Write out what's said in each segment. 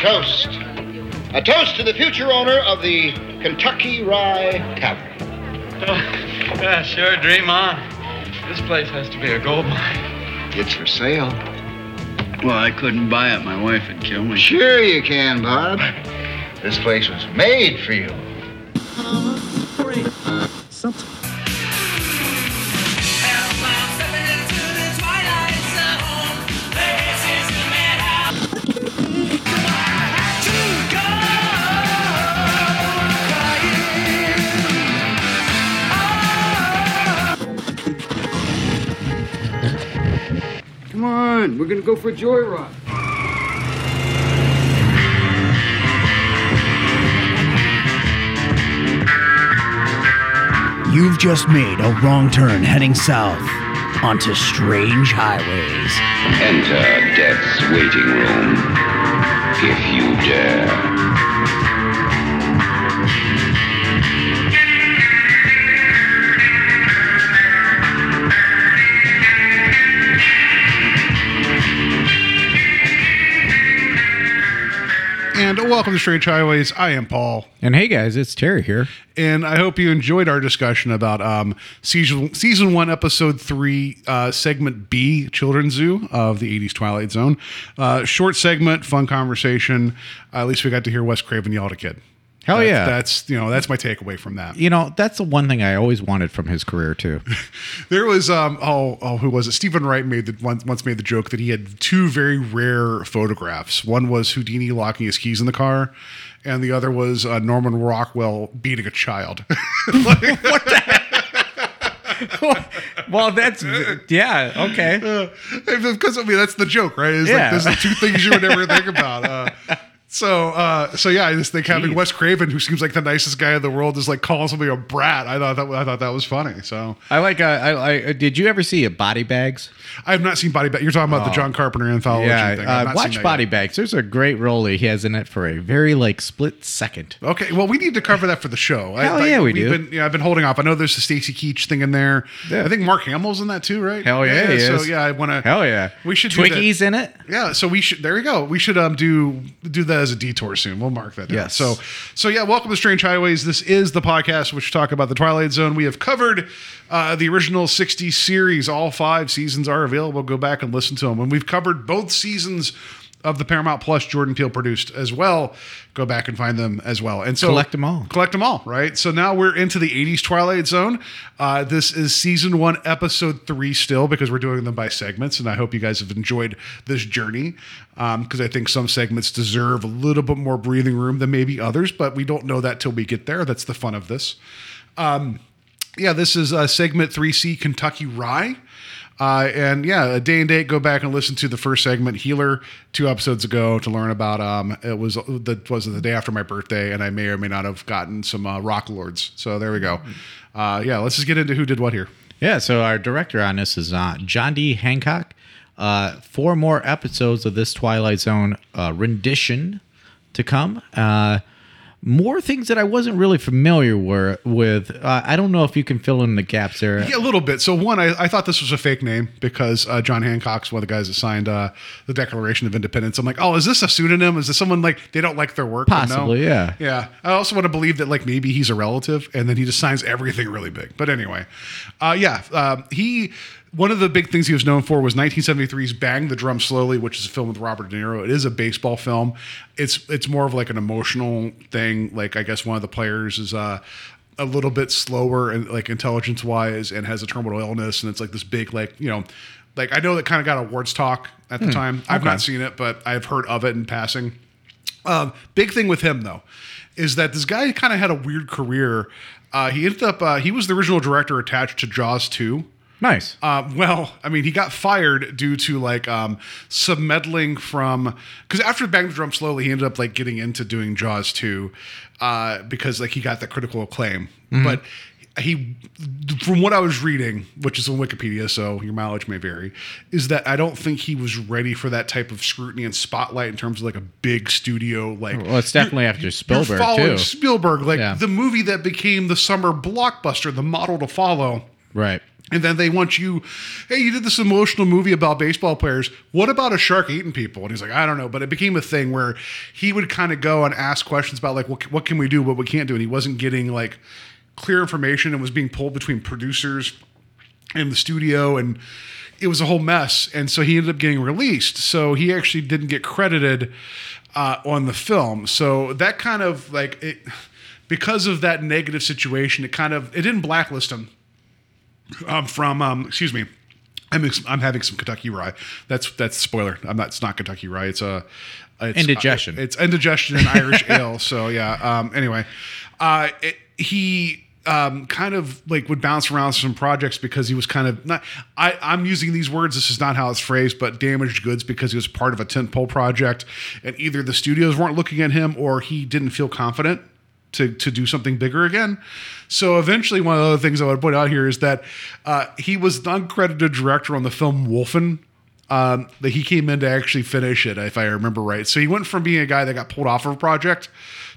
toast. A toast to the future owner of the Kentucky Rye Tavern. Oh, yeah, sure, dream on. This place has to be a gold mine. It's for sale. Well, I couldn't buy it. My wife would kill me. Sure you can, Bob. This place was made for you. Come we're gonna go for a joyride. You've just made a wrong turn heading south onto strange highways. Enter death's waiting room, if you dare. And welcome to Strange Highways. I am Paul, And hey guys, it's Terry here. and I hope you enjoyed our discussion about um, season season one, episode three, uh, segment B, Children's Zoo of the '80s Twilight Zone. Uh, short segment, fun conversation. Uh, at least we got to hear Wes Craven yell at a kid. Hell That's- yeah. That's you know that's my takeaway from that. You know, that's the one thing I always wanted from his career too. There was um oh oh who was it? Steven Wright made the once once made the joke that he had two very rare photographs. One was Houdini locking his keys in the car, and the other was uh, Norman Rockwell beating a child. What? Well, that's yeah, okay. because I mean that's the joke, right? It's Yeah. like there's the two things you would never think about. Uh, so uh, so yeah, I just think having Wes Craven, who seems like the nicest guy in the world, is like calling somebody a brat. I thought that I thought that was funny. So I like. Uh, I, I did you ever see a Body Bags? I have not seen Body Bags. You're talking about the John Carpenter anthology yeah, thing. Uh, watch Body yet. Bags. There's a great role he has in it for a very like split second. Okay, well, we need to cover that for the show. Hell like, yeah, we we've do. Been, yeah, I've been holding off. I know there's the Stacy Keach thing in there. Yeah. I think Mark Hamill's in that too, right? Hell yeah, he so yeah, I want to. Hell yeah, We should. Twiggy's in it. Yeah, so we should. There we go. We should um do do that as a detour soon. We'll mark that. Down. Yes. So so yeah, welcome to Strange Highways. This is the podcast which talk about the Twilight Zone. We have covered uh, the original '60s series. All five seasons are available. Go back and listen to them. And we've covered both seasons of the Paramount Plus Jordan Peele produced as well. Go back and find them as well. And so collect them all. Collect them all, right? So now we're into the 80s Twilight Zone. Uh, this is season one, episode three, still because we're doing them by segments. And I hope you guys have enjoyed this journey because I think some segments deserve a little bit more breathing room than maybe others, but we don't know that till we get there. That's the fun of this. Um, yeah, this is uh, segment 3C Kentucky Rye. Uh, and yeah, a day and date. Go back and listen to the first segment, Healer, two episodes ago, to learn about. Um, it was the was the day after my birthday, and I may or may not have gotten some uh, Rock Lords. So there we go. Uh, yeah, let's just get into who did what here. Yeah, so our director on this is uh, John D. Hancock. Uh, four more episodes of this Twilight Zone uh, rendition to come. More things that I wasn't really familiar were, with. Uh, I don't know if you can fill in the gaps there. Yeah, a little bit. So one, I, I thought this was a fake name because uh, John Hancock's one of the guys that signed uh, the Declaration of Independence. I'm like, oh, is this a pseudonym? Is this someone like they don't like their work? But no. Possibly, yeah. Yeah. I also want to believe that like maybe he's a relative and then he just signs everything really big. But anyway, uh, yeah, um, he. One of the big things he was known for was 1973's "Bang the Drum Slowly," which is a film with Robert De Niro. It is a baseball film. It's it's more of like an emotional thing. Like I guess one of the players is uh, a little bit slower and like intelligence wise and has a terminal illness and it's like this big like you know like I know that kind of got awards talk at the time. I've not seen it, but I've heard of it in passing. Um, big thing with him though is that this guy kind of had a weird career. Uh, he ended up uh, he was the original director attached to Jaws 2. Nice. Um, well, I mean, he got fired due to like um, submeddling from because after Bang the Drum Slowly, he ended up like getting into doing Jaws 2 uh, because like he got the critical acclaim. But he, from what I was reading, which is on Wikipedia, so your mileage may vary, is that I don't think he was ready for that type of scrutiny and spotlight in terms of like a big studio. Like, Well, it's definitely after Spielberg, following too. Spielberg, like Yeah. the movie that became the summer blockbuster, the model to follow Right. And then they want you, hey, you did this emotional movie about baseball players. What about a shark eating people? And he's like, I don't know. But it became a thing where he would kind of go and ask questions about like, what, what can we do, what we can't do. And he wasn't getting like clear information and was being pulled between producers and the studio and it was a whole mess. And so he ended up getting released. So he actually didn't get credited uh, on the film. So that kind of like it, because of that negative situation, it kind of it didn't blacklist him um, from um, excuse me. I'm, I'm having some Kentucky rye. That's that's spoiler. I'm not. It's not Kentucky rye. It's a it's, Indigestion. uh, it's indigestion and Irish ale. So yeah. Um, anyway, uh, it, he um, kind of like would bounce around some projects because he was kind of not. I, I'm using these words. This is not how it's phrased, but damaged goods because he was part of a tentpole project, and either the studios weren't looking at him or he didn't feel confident to to do something bigger again. So eventually, one of the other things I would point out here is that uh, he was the uncredited director on the film Wolfen. Um, that he came in to actually finish it, if I remember right. So he went from being a guy that got pulled off of a project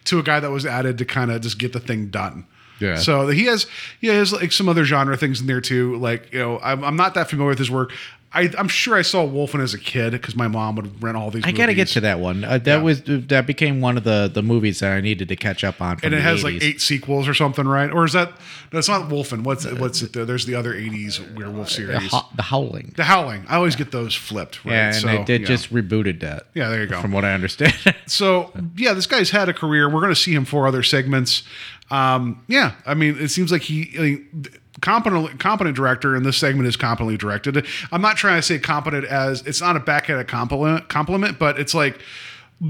to a guy that was added to kind of just get the thing done. Yeah. So he has he has like some other genre things in there too. Like you know, I'm, I'm not that familiar with his work. I, I'm sure I saw Wolfen as a kid because my mom would rent all these. Movies. I got to get to that one. Uh, that Yeah. was that became one of the the movies that I needed to catch up on. From and it the has 80s. like eight sequels or something, right? Or is that no? It's not Wolfen. What's what's it? There's the other '80s werewolf the, series, Ho- the Howling. The Howling. I always get those flipped, right? Yeah, and So, they yeah. just rebooted that. Yeah, there you go. From what I understand. So yeah, this guy's had a career. We're going to see him for other segments. Um, yeah, I mean, it seems like he. I mean, competent competent director and this segment is competently directed. I'm not trying to say competent as it's not a backhanded compliment compliment but it's like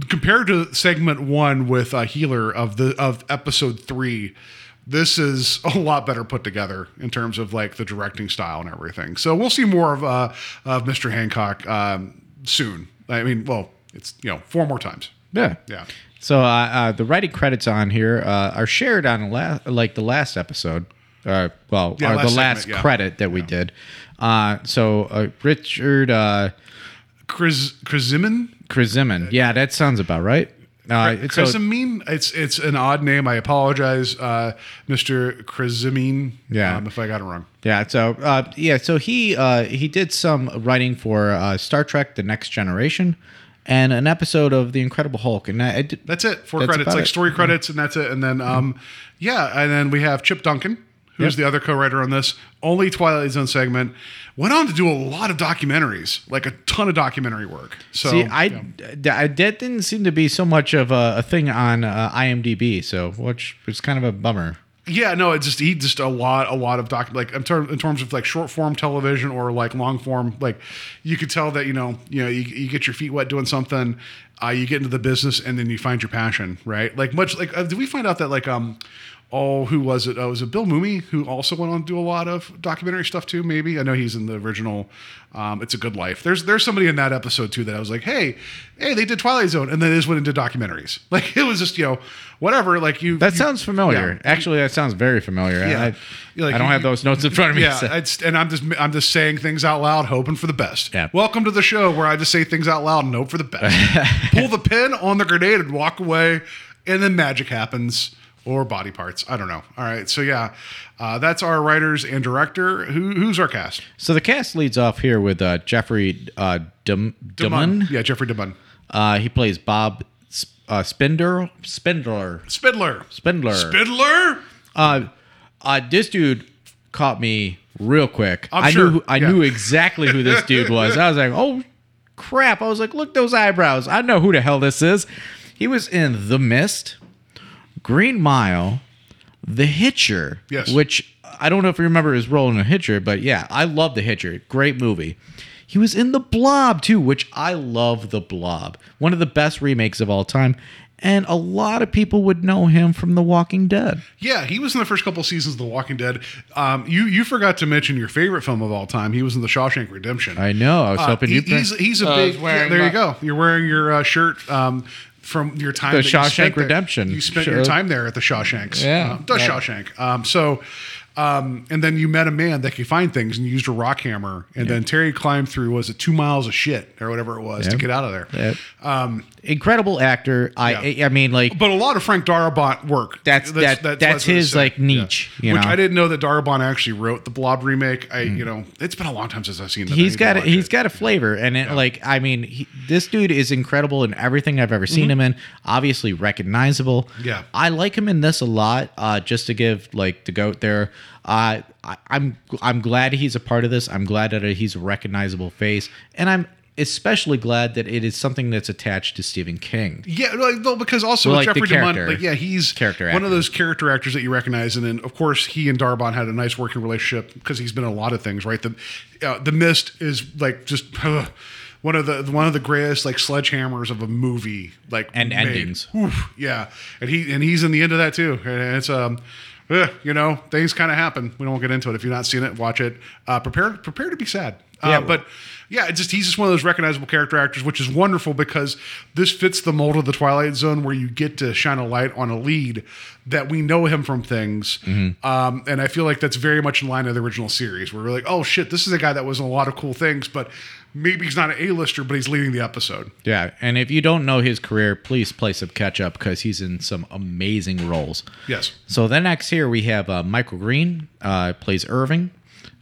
compared to segment one with a healer of the of episode three this is a lot better put together in terms of like the directing style and everything. So we'll see more of uh of mr hancock um soon. I mean well it's you know four more times. Yeah. yeah. So uh, uh, the writing credits on here uh, are shared on la- like the last episode. Uh, well, Yeah, or last the last segment, yeah. credit that we did. Uh, so uh, Richard uh, Chris Krasimir Krasimir. Yeah, that sounds about right. Uh, it's Krasimir. It's it's an odd name. I apologize, uh, Mr. Krasimir. Yeah. um, if I got it wrong. Yeah. So uh, yeah. So he uh, he did some writing for uh, Star Trek: The Next Generation, and an episode of The Incredible Hulk. And I, I did, That's it. Four That's credits, about like it. story credits, and that's it. And then, um, yeah, and then we have Chip Duncan, who's Yep. the other co-writer on this. Only Twilight Zone segment. Went on to do a lot of documentaries, like a ton of documentary work. So see, I, yeah. I- that didn't seem to be so much of a, a thing on uh, IMDb. So which was kind of a bummer. Yeah, no, it's just he just a lot, a lot of doc like in, ter- in terms of like short form television or like long form. Like you could tell that you know, you know, you, you get your feet wet doing something, uh, you get into the business, and then you find your passion, right? Like much like uh, did we find out that like um, oh, who was it? Oh, was it Bill Mooney who also went on to do a lot of documentary stuff too? Maybe I know he's in the original. Um, it's a Good Life. There's there's somebody in that episode too that I was like, hey, hey, they did Twilight Zone, and then they just went into documentaries. Like it was just you know whatever. Like you That you- sounds familiar. yeah. Actually, that sounds very familiar. Yeah. I, like, I don't you- have those notes in front of me. Yeah, so- it's, and I'm just I'm just saying things out loud, hoping for the best. Yeah. Welcome to the show where I just say things out loud and hope for the best. Pull the pin on the grenade and walk away, and then magic happens or body parts. I don't know. All right, so yeah, uh, that's our writers and director. Who who's our cast? So the cast leads off here with uh, Jeffrey uh, Dum- Duman. Yeah, Jeffrey DeMunn. Uh, he plays Bob Sp- uh, Spindler. Spindler. Spidler. Spindler. Spidler. uh, uh, this dude caught me real quick. I'm I sure, knew who, I yeah. knew exactly who this dude was. I was like, oh crap! I was like, look those eyebrows. I know who the hell this is. He was in The Mist, Green Mile, The Hitcher. Yes. Which I don't know if you remember his role in The Hitcher, but yeah, I love The Hitcher. Great movie. He was in The Blob too, which I love The Blob. One of the best remakes of all time. And a lot of people would know him from The Walking Dead. Yeah, he was in the first couple seasons of The Walking Dead. Um, you you forgot to mention your favorite film of all time. He was in The Shawshank Redemption. I know. I was Uh, hoping he- you'd. he's he's a Uh, big. was there my- you go. You're wearing your uh, shirt um, from your time. The Shawshank spent there. Redemption You spent shirt. your time there at the Shawshanks. Yeah. uh, the Yeah. Shawshank. Um, so. Um, and then you met a man that could find things and used a rock hammer. And then Terry climbed through was it two miles of shit or whatever it was to get out of there. Um, incredible actor. I. I mean like But a lot of Frank Darabont work. That's- that- that's what it his, like, niche, you Which know? I didn't know that Darabont actually wrote the Blob remake. I, you know, it's been a long time since I've seen that. He's got a, he's it. got a flavor and it, like I mean he, this dude is incredible in everything I've ever seen him in. Obviously recognizable. Mm-hmm. Yeah. I like him in this a lot. Uh, just to give like the goat there. Uh, I, I'm I'm glad he's a part of this. I'm glad that he's a recognizable face, and I'm especially glad that it is something that's attached to Stephen King. Yeah, like, no, because also Well, like Jeffrey DeMunn, like yeah, he's Character one actor. of those character actors that you recognize, and then of course he and Darabont had a nice working relationship because he's been in a lot of things, right? The uh, the Mist is like just uh, one of the one of the greatest like sledgehammers of a movie, like And made. endings. Oof, yeah, and he and he's in the end of that too, and it's um. Eh, you know, things kind of happen. We don't get into it. If you've not seen it, watch it. Uh, prepare, prepare to be sad. Uh, Yeah. but yeah, it's just he's just one of those recognizable character actors, which is wonderful because this fits the mold of the Twilight Zone, where you get to shine a light on a lead that we know him from things, um, and I feel like that's very much in line with the original series, where we're like, oh shit, this is a guy that was in a lot of cool things, but maybe he's not an A-lister, but he's leading the episode. Yeah, and if you don't know his career, please play some catch up because he's in some amazing roles. Yes. So then next here we have uh, Michael Green uh, plays Irving.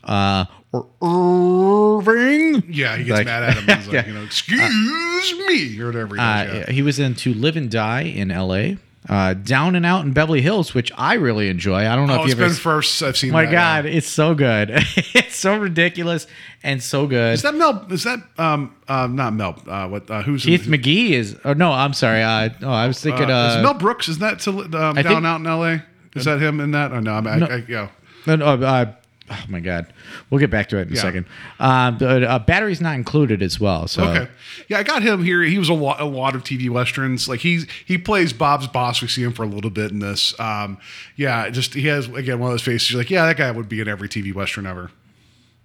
Uh, or Irving. Yeah, he gets Like- mad at him. He's like, Yeah. you know, excuse me, or whatever. He, Uh, yeah. He was in To Live and Die in L.A. Uh, Down and Out in Beverly Hills, which I really enjoy. I don't know Oh, if you it's ever. been first. I've seen. my that, yeah. God, it's so good. it's so ridiculous and so good. Is that Mel? Is that um um not Mel? Uh, what? Uh, who's Keith McGee is. Oh no, I'm sorry. Uh, oh, I was thinking. Uh, Uh, is Mel Brooks? Is that to, um, down I think- out in L.A.? Is that him in that? Oh no, I'm, I, No. I, yeah. No, no, uh, oh my God, we'll get back to it in a second. Um, the uh, battery's not included as well. So Okay, yeah, I got him here. He was a lot, a lot of TV westerns. Like he's he plays Bob's boss. We see him for a little bit in this. Um, yeah, just he has again one of those faces. You're like, yeah, that guy would be in every TV western ever.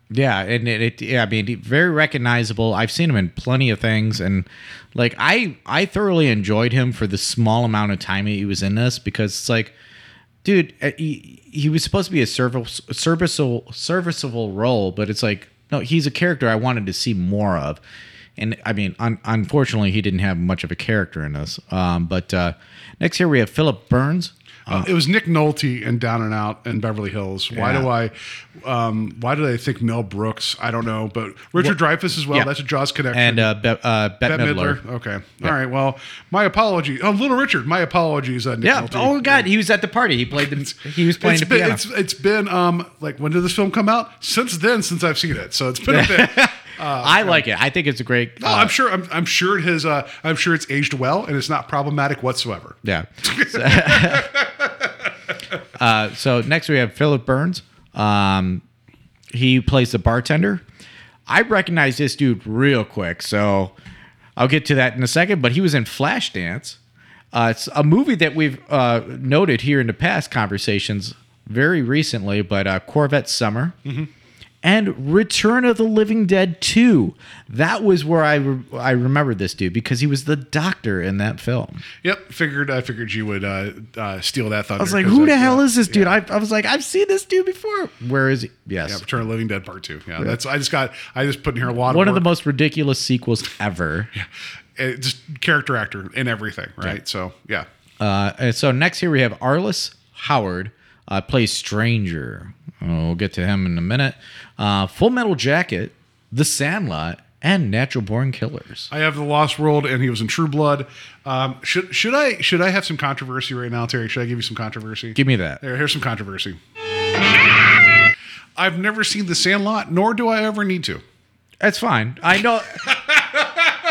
yeah, and it, it yeah, I mean, very recognizable. I've seen him in plenty of things, and like I I thoroughly enjoyed him for the small amount of time he was in this because it's like, dude, uh, he, he was supposed to be a service, serviceable serviceable role, but it's like no, he's a character I wanted to see more of. And I mean, un- unfortunately, he didn't have much of a character in this. Um, but uh, next here we have Philip Bruns. Uh, it was Nick Nolte in Down and Out in Beverly Hills. Why Yeah. do I, um, why did I think Mel Brooks? I don't know, but Richard Dreyfuss as well. yeah. That's a Jaws connection. and uh, Be- uh, Bette, Bette Midler. Midler. Okay. All right. Well, my apology. Oh, Little Richard. My apologies. Uh, Nick Yeah. Nolte. Oh God, he was at the party. He played the. He was playing It's the been, piano. it's, it's been um like when did this film come out? Since then, since I've seen it, so it's been a bit. I like it. I think it's a great. No, uh, I'm sure. I'm, I'm sure it has. Uh, I'm sure it's aged well, and it's not problematic whatsoever. Yeah. uh, so next we have Philip Bruns. Um, he plays the bartender. I recognize this dude real quick, so I'll get to that in a second. But he was in Flashdance. Uh, it's a movie that we've uh, noted here in the past conversations very recently, but uh, Corvette Summer. And Return of the Living Dead 2. That was where I re- I remember this dude because he was the doctor in that film. Yep. Figured. I figured you would uh, uh, steal that thunder. I was like, who the I- hell yeah, is this dude? yeah. I, I was like, I've seen this dude before. Where is he? Yes. Yeah, Return of the Living Dead Part Two. Yeah, that's. I just got. I just put in here a lot. Of one of of the most ridiculous sequels ever. Uh, just character actor in everything, right? So yeah. Uh, and so next here we have Arliss Howard uh, plays Stranger. We'll get to him in a minute. Uh, Full Metal Jacket, The Sandlot, and Natural Born Killers. I have the Lost World, and he was in True Blood. Um, should should I should I have some controversy right now, Terry? Should I give you some controversy? Give me that. There, here's some controversy. I've never seen The Sandlot, nor do I ever need to. That's fine. I know.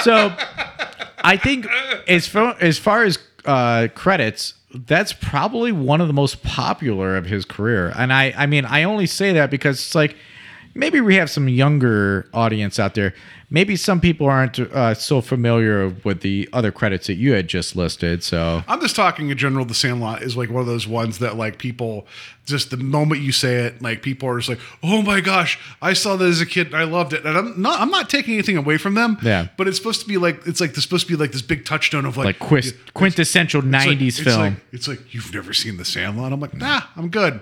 so, I think as far as far as uh, credits, that's probably one of the most popular of his career. And I, I mean, I only say that because it's like maybe we have some younger audience out there. Maybe some people aren't uh, so familiar with the other credits that you had just listed. So, I'm just talking in general. The Sandlot is like one of those ones that like people just the moment you say it, like people are just like, oh my gosh, I saw that as a kid and I loved it. And I'm not I'm not taking anything away from them. Yeah. But it's supposed to be like it's like it's supposed to be like this big touchstone of like like quis- it's- quintessential it's like- '90s it's film. Like, it's like you've never seen The Sandlot. I'm like, nah, I'm good.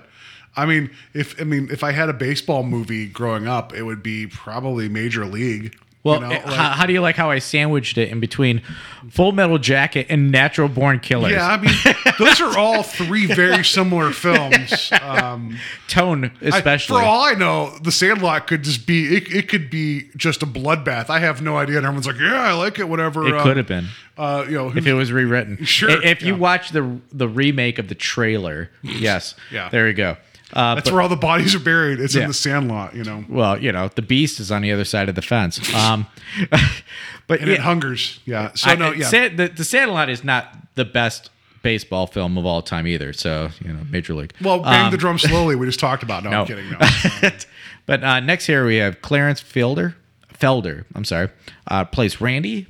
I mean, if I mean if I had a baseball movie growing up, it would be probably Major League. Well, you know, it- like- how, how do you like how I sandwiched it in between Full Metal Jacket and Natural Born Killers? yeah, I mean, those are all three very similar films. Um, Tone, I- especially. for all I know, The Sandlot could just be it, it could be just a bloodbath. I have no idea. And everyone's like, yeah, I like it. Whatever. it uh, could have been Uh, you know, if it was rewritten. Sure, I- If you watch the the remake of the trailer, yes. Yeah. There you go. Uh, that's but- where all the bodies are buried. It's Yeah. in The Sandlot. You know, well, you know, the beast is on the other side of the fence. Um, but and yeah, it hungers. Yeah. So I- no, yeah. Sa- the, the Sandlot is not the best baseball film of all time either. So you know, Major League. well, bang Um, the drum slowly. We just talked about. No, No. I'm kidding. No. but uh, next here we have Clarence Felder. Felder, I'm sorry, uh, plays Randy.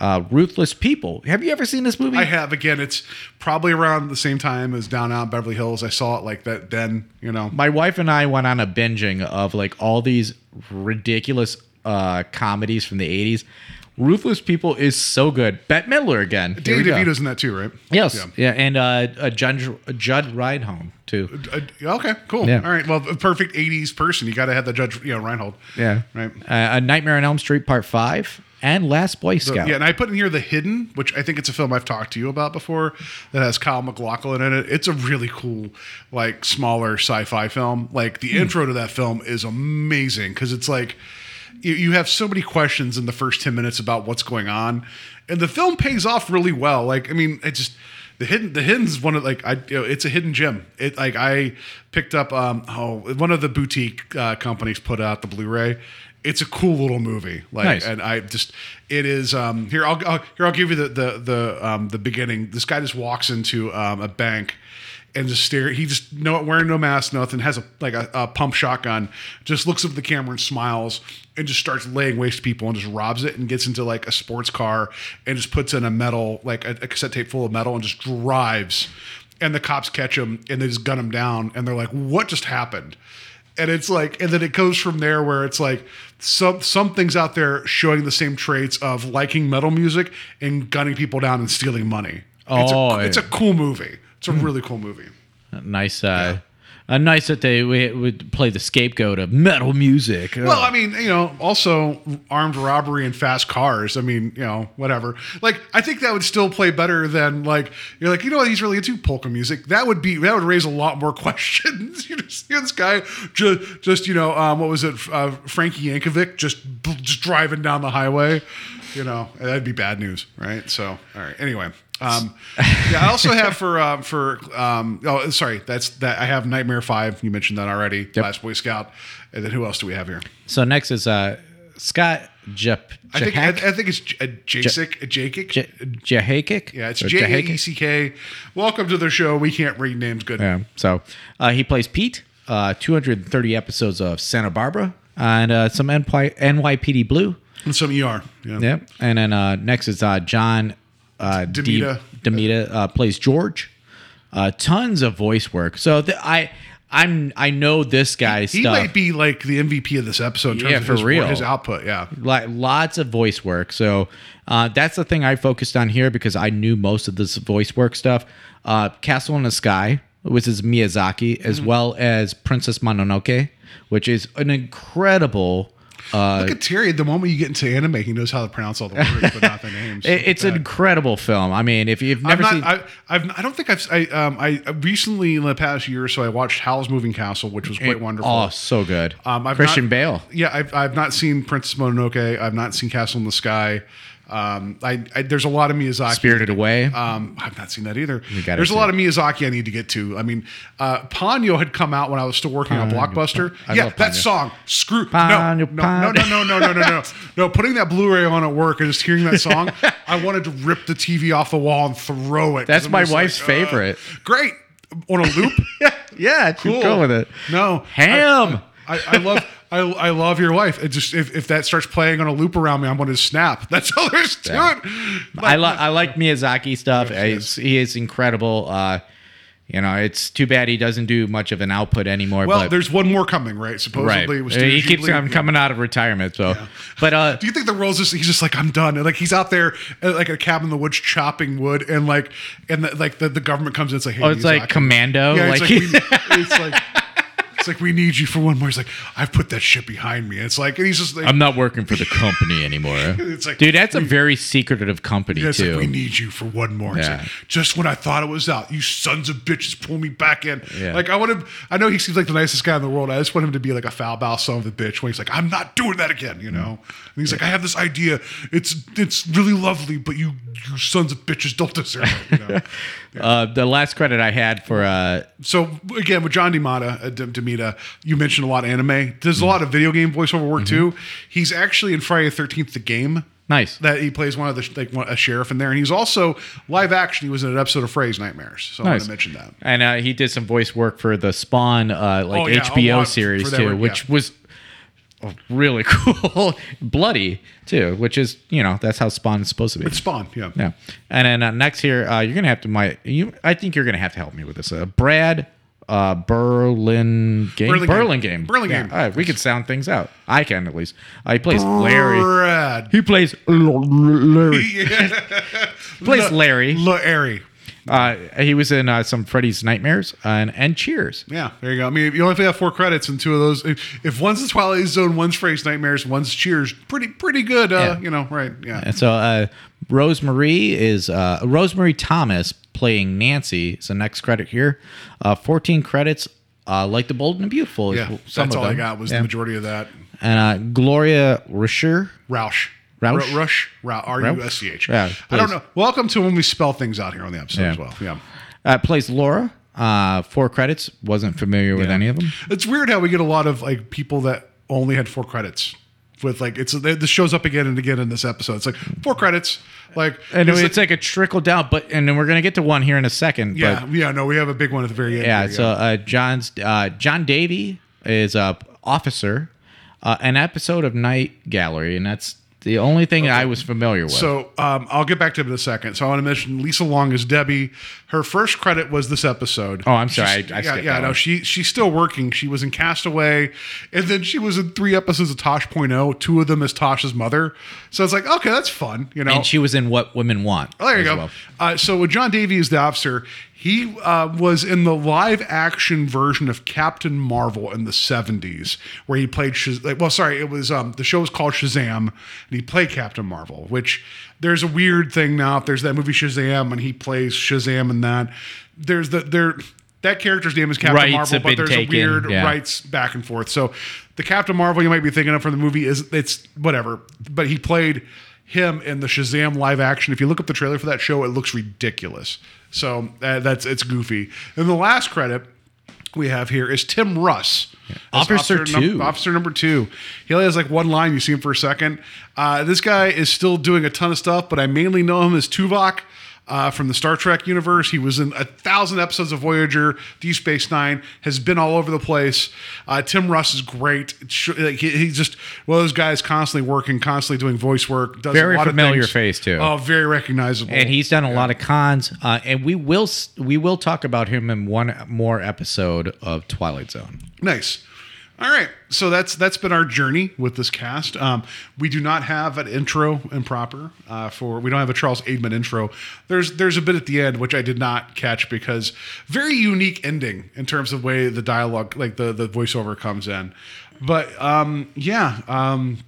Uh, Ruthless People. Have you ever seen this movie? I have. Again, it's probably around the same time as Down Out in Beverly Hills. I saw it like that then. You know. My wife and I went on a binging of like all these ridiculous uh, comedies from the 80s. Ruthless People is so good. Bette Midler again. Danny. DeVito's in that too, right? Yes. Yeah. Yeah, and uh, uh, Judd, Judd Reinhold too. Uh, okay, cool. Yeah. All right. Well, a perfect '80s person. You got to have the Judge, you know, Reinhold. Yeah. Right. Uh, a Nightmare on Elm Street Part 5 and Last Boy Scout. yeah, and I put in here The Hidden, which I think it's a film I've talked to you about before that has Kyle MacLachlan in it. It's a really cool, like, smaller sci fi film. Like, the intro to that film is amazing because it's like you, you have so many questions in the first 10 minutes about what's going on. And the film pays off really well. Like, I mean, it just. The hidden, the hidden's one of like I, you know, it's a hidden gem. It like I picked up, um, oh, one of the boutique uh, companies put out the Blu-ray. It's a cool little movie. Like, Nice. and I just it is um here I'll, I'll here I'll give you the the the um the beginning. This guy just walks into um a bank and just stare. He just no wearing no mask, nothing. Has a like a, a pump shotgun. Just looks up at the camera and smiles and just starts laying waste to people and just robs it and gets into like a sports car and just puts in a metal like a, a cassette tape full of metal and just drives. And the cops catch him and they just gun him down and they're like, "What just happened?" And it's like and then it goes from there where it's like some some things out there showing the same traits of liking metal music and gunning people down and stealing money. It's, Oh, a, it's a cool movie. It's a really cool movie. Nice. Uh, uh, nice that they we, would play the scapegoat of metal music. well i mean you know also armed robbery and fast cars. I mean you know whatever. Like i think that would still play better than like you're like you know what he's really into polka music. That would be that would raise a lot more questions. You just see this guy just just you know um, what was it uh, frankie yankovic just just driving down the highway you know? That'd be bad news right? So all right. Anyway um, yeah, I also have for um, for um, oh sorry that's that I have Nightmare Five. You mentioned that already. Last Boy Scout, and then who else do we have here? so next is uh, Scott Jep. I think I, I think it's J- uh, Jacek, Jakic. J- Jahakik? yeah, it's J A? E C K. Welcome to the show. We can't read names good. Yeah. So uh, he plays Pete. Uh, 230 episodes of Santa Barbara and uh, some NY- NYPD Blue. And some ER. Yeah. Yeah. And then uh, next is uh, John uh, D- Demita. Demita uh, plays George. Uh, tons of voice work. So th- I I'm I know this guy's He stuff. might be like the MVP of this episode. In terms Yeah, of for his, real. His output. Yeah. like lots of voice work. So uh, that's the thing I focused on here because I knew most of this voice work stuff. Uh, Castle in the Sky, which is Miyazaki, Mm-hmm. as well as Princess Mononoke, which is an incredible. Uh, Look at Terry. The moment you get into anime, he knows how to pronounce all the words, but not the names. it- it's an incredible film. I mean, if you've never not, seen, I, I've, I don't think I've, I, um, I recently in the past year or so, I watched Howl's Moving Castle, which was quite wonderful. oh, so good. Um, I've Christian not- Bale. Yeah, I've, I've not seen Princess Mononoke. I've not seen Castle in the Sky. Um, I, I there's a lot of Miyazaki. Spirited Away. Um, I've not seen that either. There's a lot of Miyazaki I need to get to. I mean, uh, Ponyo had come out when I was still working on Blockbuster. I yeah, that song. Screw no, Ponyo, no, no, no, no, no, no, no, no, no. Putting that Blu-ray on at work and just hearing that song, I wanted to rip the TV off the wall and throw it. That's my wife's uh, favorite. great on a loop. yeah, cool. go with it. No, Ham. I, I, I love. I, I love your wife. It just if, if that starts playing on a loop around me, I'm going to snap. That's all there's to Yeah. it. I, li- I like Miyazaki stuff. Yes, He's- he is incredible. Uh, you know, it's too bad he doesn't do much of an output anymore. Well, but, there's one more coming, right? Supposedly, right. with he keeps Ghibli. um, coming out of retirement. So, but uh, Do you think the role's just he's just like I'm done? And like he's out there at like a cabin in the woods chopping wood, and like and the, like the, the government comes in and it's like hey, Oh, it's like Miyazaki. Commando, Yeah, it's like- like, we- it's like it's like we need you for one more. He's like, I've put that shit behind me. It's like, and he's just like, I'm not working for the company anymore. It's like- Dude, that's a very secretive company Yeah, it's too. like we need you for one more. It's Yeah. like, just when I thought it was out, you sons of bitches pull me back in. Yeah. Like I want him. I know he seems like the nicest guy in the world. I just want him to be like a foul bow son of a bitch when he's like, I'm not doing that again. You know. And he's like, I have this idea. It's it's really lovely, but you you sons of bitches don't deserve it. You know? uh, the last credit I had for uh, so again, with John DeMata, uh, D- Demita, you mentioned a lot of anime. There's a lot of video game voiceover work too. He's actually in Friday the Thirteenth, the game. nice. that he plays one of the like one, a sheriff in there, and he's also live action. He was in an episode of Freddy's Nightmares, so I want Nice. to mention that. And uh, he did some voice work for the Spawn uh, like Oh, yeah, a HBO lot series that too, work, which was really cool, bloody too, which is you know that's how Spawn is supposed to be. It's Spawn, yeah. Yeah. And then uh, next here, uh, you're gonna have to my you. I think you're gonna have to help me with this. Uh, Brad uh, Burlingame. Berlin Berlin, game. game. Berlin Yeah, game. all right, we could sound things out. I can at least. Uh, he plays Larry. Brad. He plays Larry. plays Larry. Larry. Uh, he was in uh, some Freddy's Nightmares and and Cheers. Yeah, there you go. I mean, you only have four credits, and two of those. If, if one's the Twilight Zone, one's Freddy's Nightmares, one's Cheers, pretty pretty good. Uh, Yeah. You know, right? Yeah. And so uh, Rosemary is uh, Rosemary Thomas playing Nancy. Is the next credit here. Uh, 14 credits. Uh, like the Bold and the Beautiful. Yeah, some that's of all I got was Yeah. the majority of that. And uh, Gloria Risher. Roush. Roush? Rush. R U S C H. Yeah, I don't know. Welcome to when we spell things out here on the episode Yeah. as well. Yeah. Uh, plays Laura. Uh, four credits. Wasn't familiar with any of them. It's weird how we get a lot of like people that only had four credits. With like it's this shows up again and again in this episode. It's like four credits, like And it's it- like a trickle down, but and then we're gonna get to one here in a second. yeah, but yeah. No, we have a big one at the very end. Yeah, here, so uh, John's uh, John Davey is a officer, uh, an episode of Night Gallery, and that's the only thing I was familiar with. So um, I'll get back to it in a second. So I want to mention Lisa Long as Debbie. Her first credit was this episode. Oh, I'm sorry. She's- I- I yeah, yeah. No, one. she she's still working. She was in Castaway, and then she was in three episodes of Tosh.0. Two of them as Tosh's mother. So it's like okay, that's fun. You know, and she was in What Women Want. Oh, there you go. well. Uh, so with John Davy as the officer, he uh, was in the live action version of Captain Marvel in the '70s, where he played. Shaz- well, sorry, it was um, the show was called Shazam, and he played Captain Marvel. Which there's a weird thing now. If there's that movie Shazam, and he plays Shazam in that, there's the there. That character's name is Captain Rights Marvel, but there's taken, a weird yeah. rights back and forth. So the Captain Marvel you might be thinking of from the movie is it's whatever, but he played him in the Shazam live action. If you look up the trailer for that show, it looks ridiculous. So uh, that's it's goofy. And the last credit we have here is Tim Russ. as Officer num- two. officer number two. He only has like one line. You see him for a second. Uh, this guy is still doing a ton of stuff, but I mainly know him as Tuvok. Uh, from the Star Trek universe, he was in a thousand episodes of Voyager, Deep Space Nine, has been all over the place. Uh, Tim Russ is great. He, he's just one of those guys constantly working, constantly doing voice work. Does Very a lot familiar of things. face, too. Oh, very recognizable. And he's done a lot of cons, uh, and we will we will talk about him in one more episode of Twilight Zone. Nice. All right, so that's that's been our journey with this cast. Um, we do not have an intro and proper uh, for. We don't have a Charles Aidman intro. There's there's a bit at the end which I did not catch because very unique ending in terms of way the dialogue, like the the voiceover comes in. But um, yeah. Um,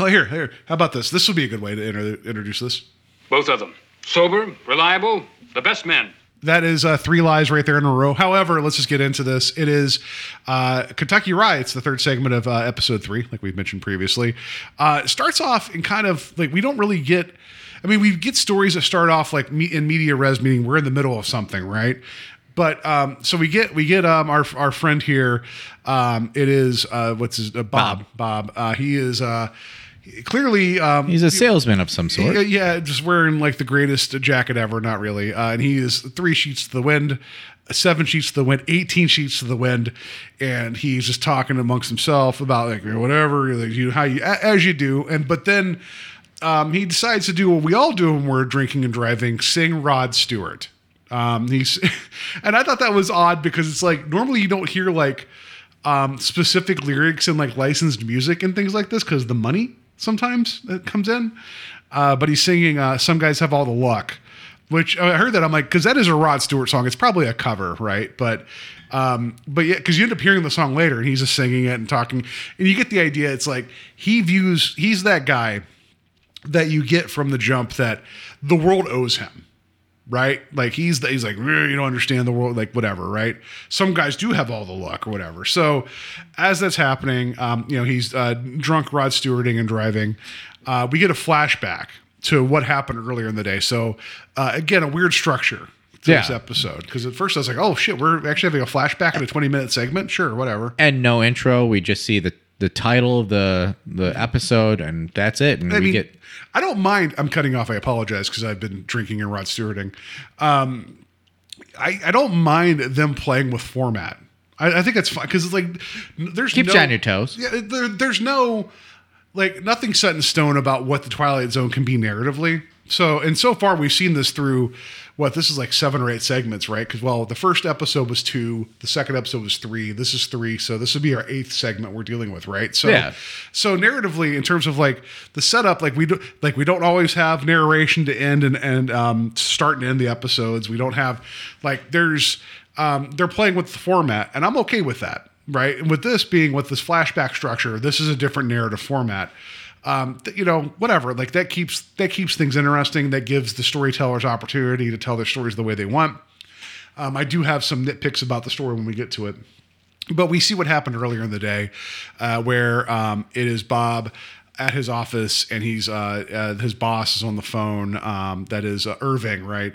oh, here here. How about this? This would be a good way to inter- introduce this. Both of them. Sober, reliable, the best men. That is uh, three lies right there in a row. However, let's just get into this. It is uh, Kentucky Riots, the third segment of uh, episode three, like we've mentioned previously. Uh, starts off in kind of like we don't really get. I mean, we get stories that start off like me- in media res, meaning we're in the middle of something, right? But um, so we get we get um, our our friend here. Um, it is uh, what's his uh, Bob Bob. Uh, he is uh, clearly um, He's a salesman of some sort. yeah, just wearing like the greatest jacket ever. Not really. Uh, and he is three sheets to the wind, seven sheets to the wind, eighteen sheets to the wind, and he's just talking amongst himself about like whatever like, you how you as you do. And but then um, he decides to do what we all do when we're drinking and driving: sing Rod Stewart. Um, he's and I thought that was odd because it's like normally you don't hear like um, specific lyrics and like licensed music and things like this because the money sometimes that comes in. Uh, but he's singing uh, "Some Guys Have All the Luck," Which I heard that I'm like, because that is a Rod Stewart song. It's probably a cover, right? But, um, but yeah, because you end up hearing the song later, and he's just singing it and talking, and you get the idea. It's like he views he's that guy that you get from the jump that the world owes him, right? Like he's the, he's like "Eh, you don't understand the world, like whatever, right? Some guys do have all the luck or whatever. So as that's happening, um, you know, he's uh, drunk Rod Stewarding and driving. Uh, we get a flashback to what happened earlier in the day. So uh, again, a weird structure. To this episode because at first I was like, "Oh shit, we're actually having a flashback in a twenty-minute segment." Sure, whatever. And no intro. We just see the the title of the the episode, and that's it. And I we mean, get I don't mind. I'm cutting off. I apologize because I've been drinking and Rod Stewarding. Um, I, I don't mind them playing with format. I, I think it's fine because it's like there's Keeps no, you on your toes. Yeah, there, there's no like nothing set in stone about what the Twilight Zone can be narratively. So and so far we've seen this through what this is like seven or eight segments, right? Because well, the first episode was two, the second episode was three, this is three, so this would be our eighth segment we're dealing with, right? So Yeah. so narratively in terms of like the setup like we do like we don't always have narration to end and and um start and end the episodes we don't have like there's um they're playing with the format and i'm okay with that right and with this being with this flashback structure this is a different narrative format um, you know, whatever. Like that keeps that keeps things interesting. That gives the storytellers opportunity to tell their stories the way they want. Um, I do have some nitpicks about the story when we get to it but we see what happened earlier in the day uh, where um, it is bob at his office and he's uh, uh, his boss is on the phone um, that is uh, irving right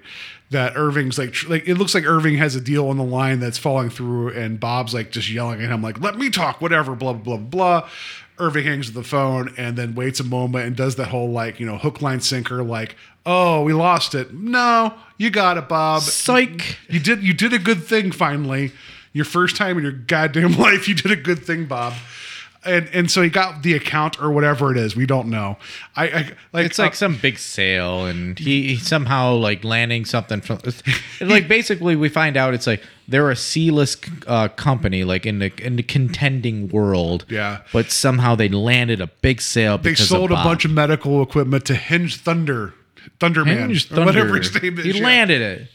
that irving's like tr- like it looks like irving has a deal on the line that's falling through and bob's like just yelling at him like let me talk whatever blah blah blah irving hangs up the phone and then waits a moment and does that whole like you know hook line sinker like oh we lost it no you got it bob Psych. you did you did a good thing finally. Your first time in your goddamn life, you did a good thing, Bob. And and so he got the account or whatever it is. We don't know. I, I like It's like uh, some big sale, and he, he somehow like landing something from. like basically, we find out it's like they're a C-list uh, company, like in the in the contending world. Yeah. But somehow they landed a big sale. they because sold of a bunch of medical equipment to Hinge Thunder, Thunderman, Hinge or whatever Thunder. his name is. He yeah. landed it.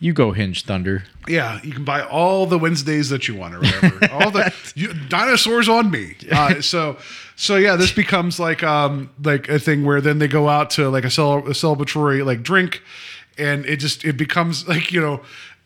You go Hinge Thunder. Yeah, you can buy all the Wednesdays that you want or whatever. all the you, dinosaurs on me. Uh, so, so yeah, this becomes like um like a thing where then they go out to like a, cel- a celebratory like drink, and it just it becomes like you know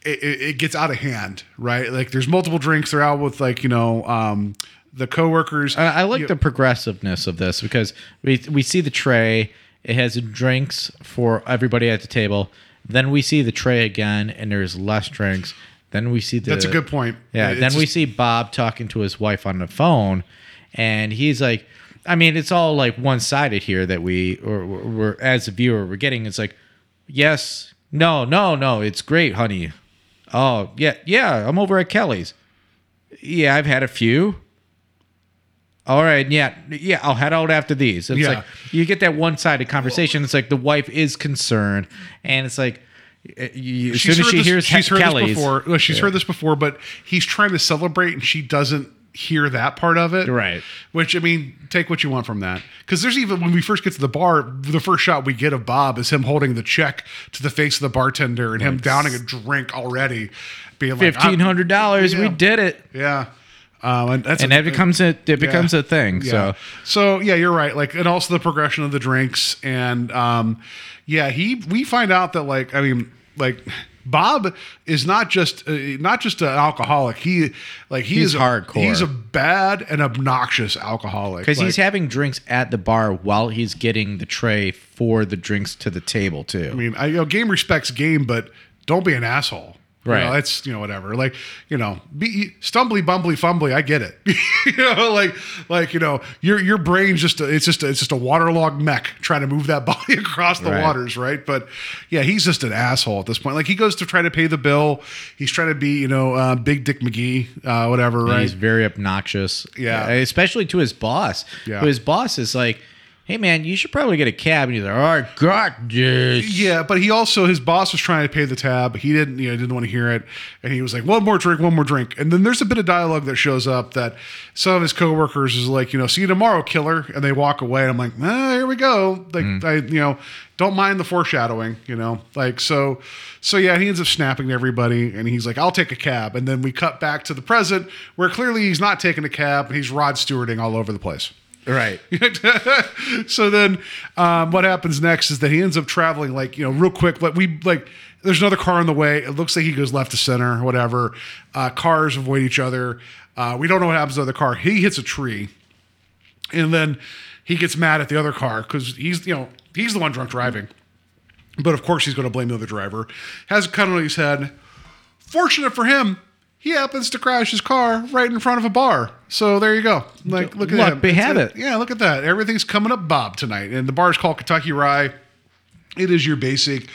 it, it, gets out of hand, right? Like there's multiple drinks. They're out with like you know um the coworkers. I, I like You- the progressiveness of this because we we see the tray. It has drinks for everybody at the table. Then we see the tray again, and there's less drinks. Then we see the. That's a good point. Yeah. It's then we see Bob talking to his wife on the phone, and he's like, I mean, it's all like one sided here that we, or we're as a viewer, we're getting. It's like, yes, no, no, no, it's great, honey. Oh yeah, yeah, I'm over at Kelly's. Yeah, I've had a few. All right, yeah, yeah, I'll head out after these. It's Yeah. like you get that one-sided conversation. It's like the wife is concerned, and it's like uh, you, as soon as she this- hears she's heard Kelly's, this before. Well, she's heard this before, but he's trying to celebrate, and she doesn't hear that part of it. Right. Which I mean, take what you want from that. Because there's even when we first get to the bar, the first shot we get of Bob is him holding the check to the face of the bartender and him downing a drink already, being like fifteen hundred dollars. We Yeah. did it, Yeah. Um, and that's and a- that becomes a it becomes yeah. a thing. Yeah. So so yeah, you're right. Like, and also the progression of the drinks, and um, yeah, he we find out that like, I mean, like. Bob is not just uh, not just an alcoholic. He like he He's is a- hardcore. He's a bad and obnoxious alcoholic. because he's having drinks at the bar while he's getting the tray for the drinks to the table too. I mean, I, you know, game respects game, but don't be an asshole. You Right. know, it's you know whatever. Like you know, be stumbly, bumbly, fumbly. I get it. you know, like like you know, your your brain's just a, it's just a, it's just a waterlogged mech trying to move that body across the Right. waters, right? But yeah, he's just an asshole at this point. Like he goes to try to pay the bill. He's trying to be you know uh, Big Dick McGee, uh, whatever, right? He's very obnoxious. Yeah. Especially to his boss. Yeah. Who his boss is like, hey man, you should probably get a cab. And he's like, I got this. Yeah, but he also his boss was trying to pay the tab. But he didn't, you know, didn't want to hear it, and he was like, "One more drink, one more drink." And then there's a bit of dialogue that shows up that some of his coworkers is like, you know, "See you tomorrow, killer," and they walk away. And I'm like, ah, here we go. Like, I, you know, don't mind the foreshadowing, you know, like so. So yeah, he ends up snapping to everybody, and he's like, "I'll take a cab." And then we cut back to the present, where clearly he's not taking a cab, and he's Rod Stewarding all over the place. Right. so then um, what happens next is that he ends up traveling like you know real quick but we like there's another car on the way. It looks like he goes left to center whatever. Uh, cars avoid each other. Uh, we don't know what happens to the car. He hits a tree and then he gets mad at the other car because he's you know he's the one drunk driving. But of course he's going to blame the other driver. Has a cut on his head. Fortunate for him he happens to crash his car right in front of a bar. So there you go. Like, look at Luck It's have it. Yeah, look at that. Everything's coming up Bob tonight. And the bar's called Kentucky Rye. It is your basic,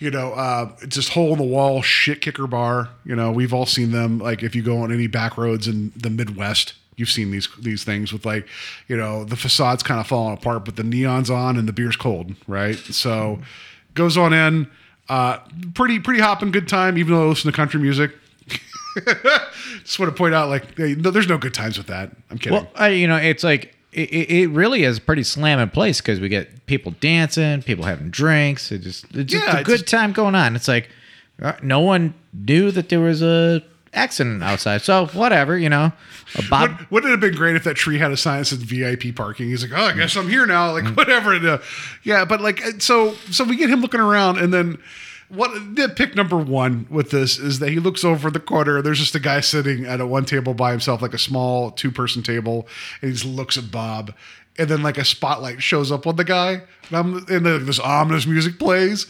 you know, uh, just hole in the wall shit kicker bar. You know, we've all seen them. Like if you go on any back roads in the Midwest, you've seen these these things with like, you know, the facade's kind of falling apart, but the neon's on and the beer's cold, right? So goes on in. Uh, pretty pretty hopping good time, even though I listen to country music. Just want to point out, like, hey, no, there's no good times with that. I'm kidding. Well, I, you know, it's like it, it really is pretty slamming place because we get people dancing, people having drinks. It just it's just Yeah, a good just- time going on. It's like uh, no one knew that there was a accident outside, so whatever, you know. Bob, Would, wouldn't it have been great if that tree had a sign that said VIP parking? He's like, oh, I guess I'm here now. Like, Mm. whatever. And, uh, yeah, but like, uh, so so we get him looking around, and then what? The pick number one with this is that he looks over the corner. There's just a guy sitting at a one table by himself, like a small two person table, and he just looks at Bob. And then like a spotlight shows up on the guy, and, I'm, and then this ominous music plays.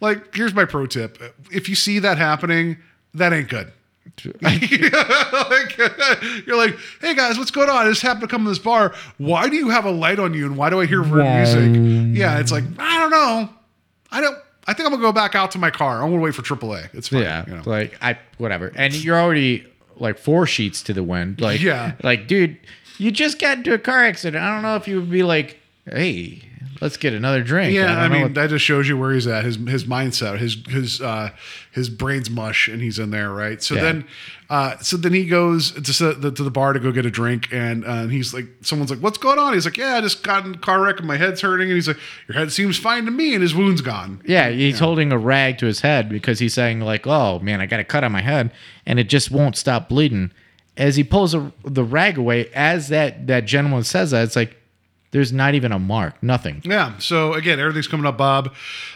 Like, here's my pro tip: if you see that happening, that ain't good. like, you're like, hey guys, what's going on? I just happened to come to this bar. Why do you have a light on you? And why do I hear weird music? Yeah, it's like, I don't know. I don't. I think I'm gonna go back out to my car. I'm gonna wait for AAA. It's fine. yeah, you know. like I whatever, and you're already like four sheets to the wind. Like Yeah. like dude, you just got into a car accident. I don't know if you would be like, hey, let's get another drink. Yeah, don't I, mean what- that just shows you where he's at, his his mindset, his his uh, his brain's mush, and he's in there, right? So Yeah. then, uh, so then he goes to the, to the bar to go get a drink, and uh, and he's like, someone's like, "What's going on?" He's like, "Yeah, I just got in a car wreck and my head's hurting," and he's like, "Your head seems fine to me," and his wound's gone. Yeah, he's holding a rag to his head because he's saying like, "Oh man, I got a cut on my head," and it just won't stop bleeding. As he pulls a, the rag away, as that that gentleman says that, it's like there's not even a mark, nothing. Yeah. So again, everything's coming up, Bob.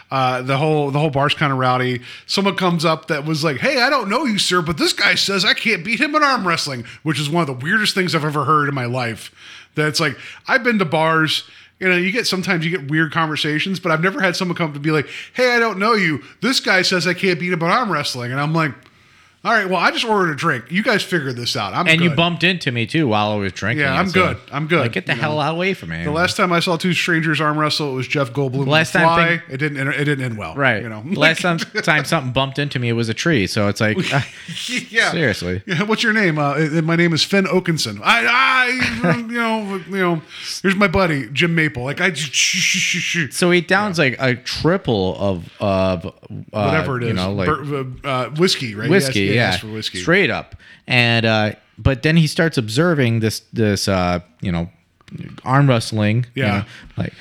Uh, the whole the whole bar's kind of rowdy. Someone comes up that was like, "Hey, I don't know you, sir, but this guy says I can't beat him in arm wrestling," which is one of the weirdest things I've ever heard in my life. That's like I've been to bars. You know, you get sometimes you get weird conversations, but I've never had someone come to be like, "Hey, I don't know you. This guy says I can't beat him in arm wrestling," and I'm like. All right, well, I just ordered a drink. You guys figured this out. I'm And you bumped into me too while I was drinking. Yeah, I'm so, good. I'm good, Like, get the you hell know. out away from me. The last time I saw two strangers arm wrestle, it was Jeff Goldblum. Last time Fly. thing- it didn't. End, it didn't end well. right. You know. last time, time something bumped into me, it was a tree. So it's like, uh, yeah. seriously. Yeah, what's your name? Uh, my name is Finn Oakenson. I, I, you know, you know. Here's my buddy Jim Maple. Like I, So he downs like a triple of of uh, whatever it is. You know, like Bur- uh, uh, whiskey, right? whiskey, Yes, yeah, whiskey. straight up. And uh, but then he starts observing this this uh, you know arm wrestling. you Yeah. know, like.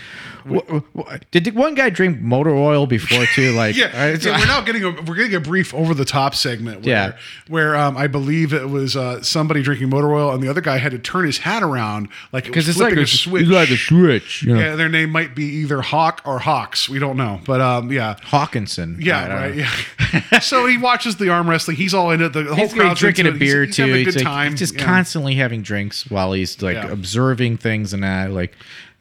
Wh- wh- Did one guy drink motor oil before too? Like, Yeah, uh, yeah, we're now getting a we're getting a brief over the top segment. Where, Yeah. where um, I believe it was uh, somebody drinking motor oil, and the other guy had to turn his hat around like it because it's like a, a, switch. Like a switch. You know? Yeah, their name might be either Hawk or Hawks. We don't know, but um, yeah, Hawkinson. Yeah, right, yeah. so he watches the arm wrestling. He's all in it. The whole He's crowd's drinking a into. He's- beer he's too. having a He's good like, time. just yeah. constantly having drinks while he's like Yeah. observing things and that. Like,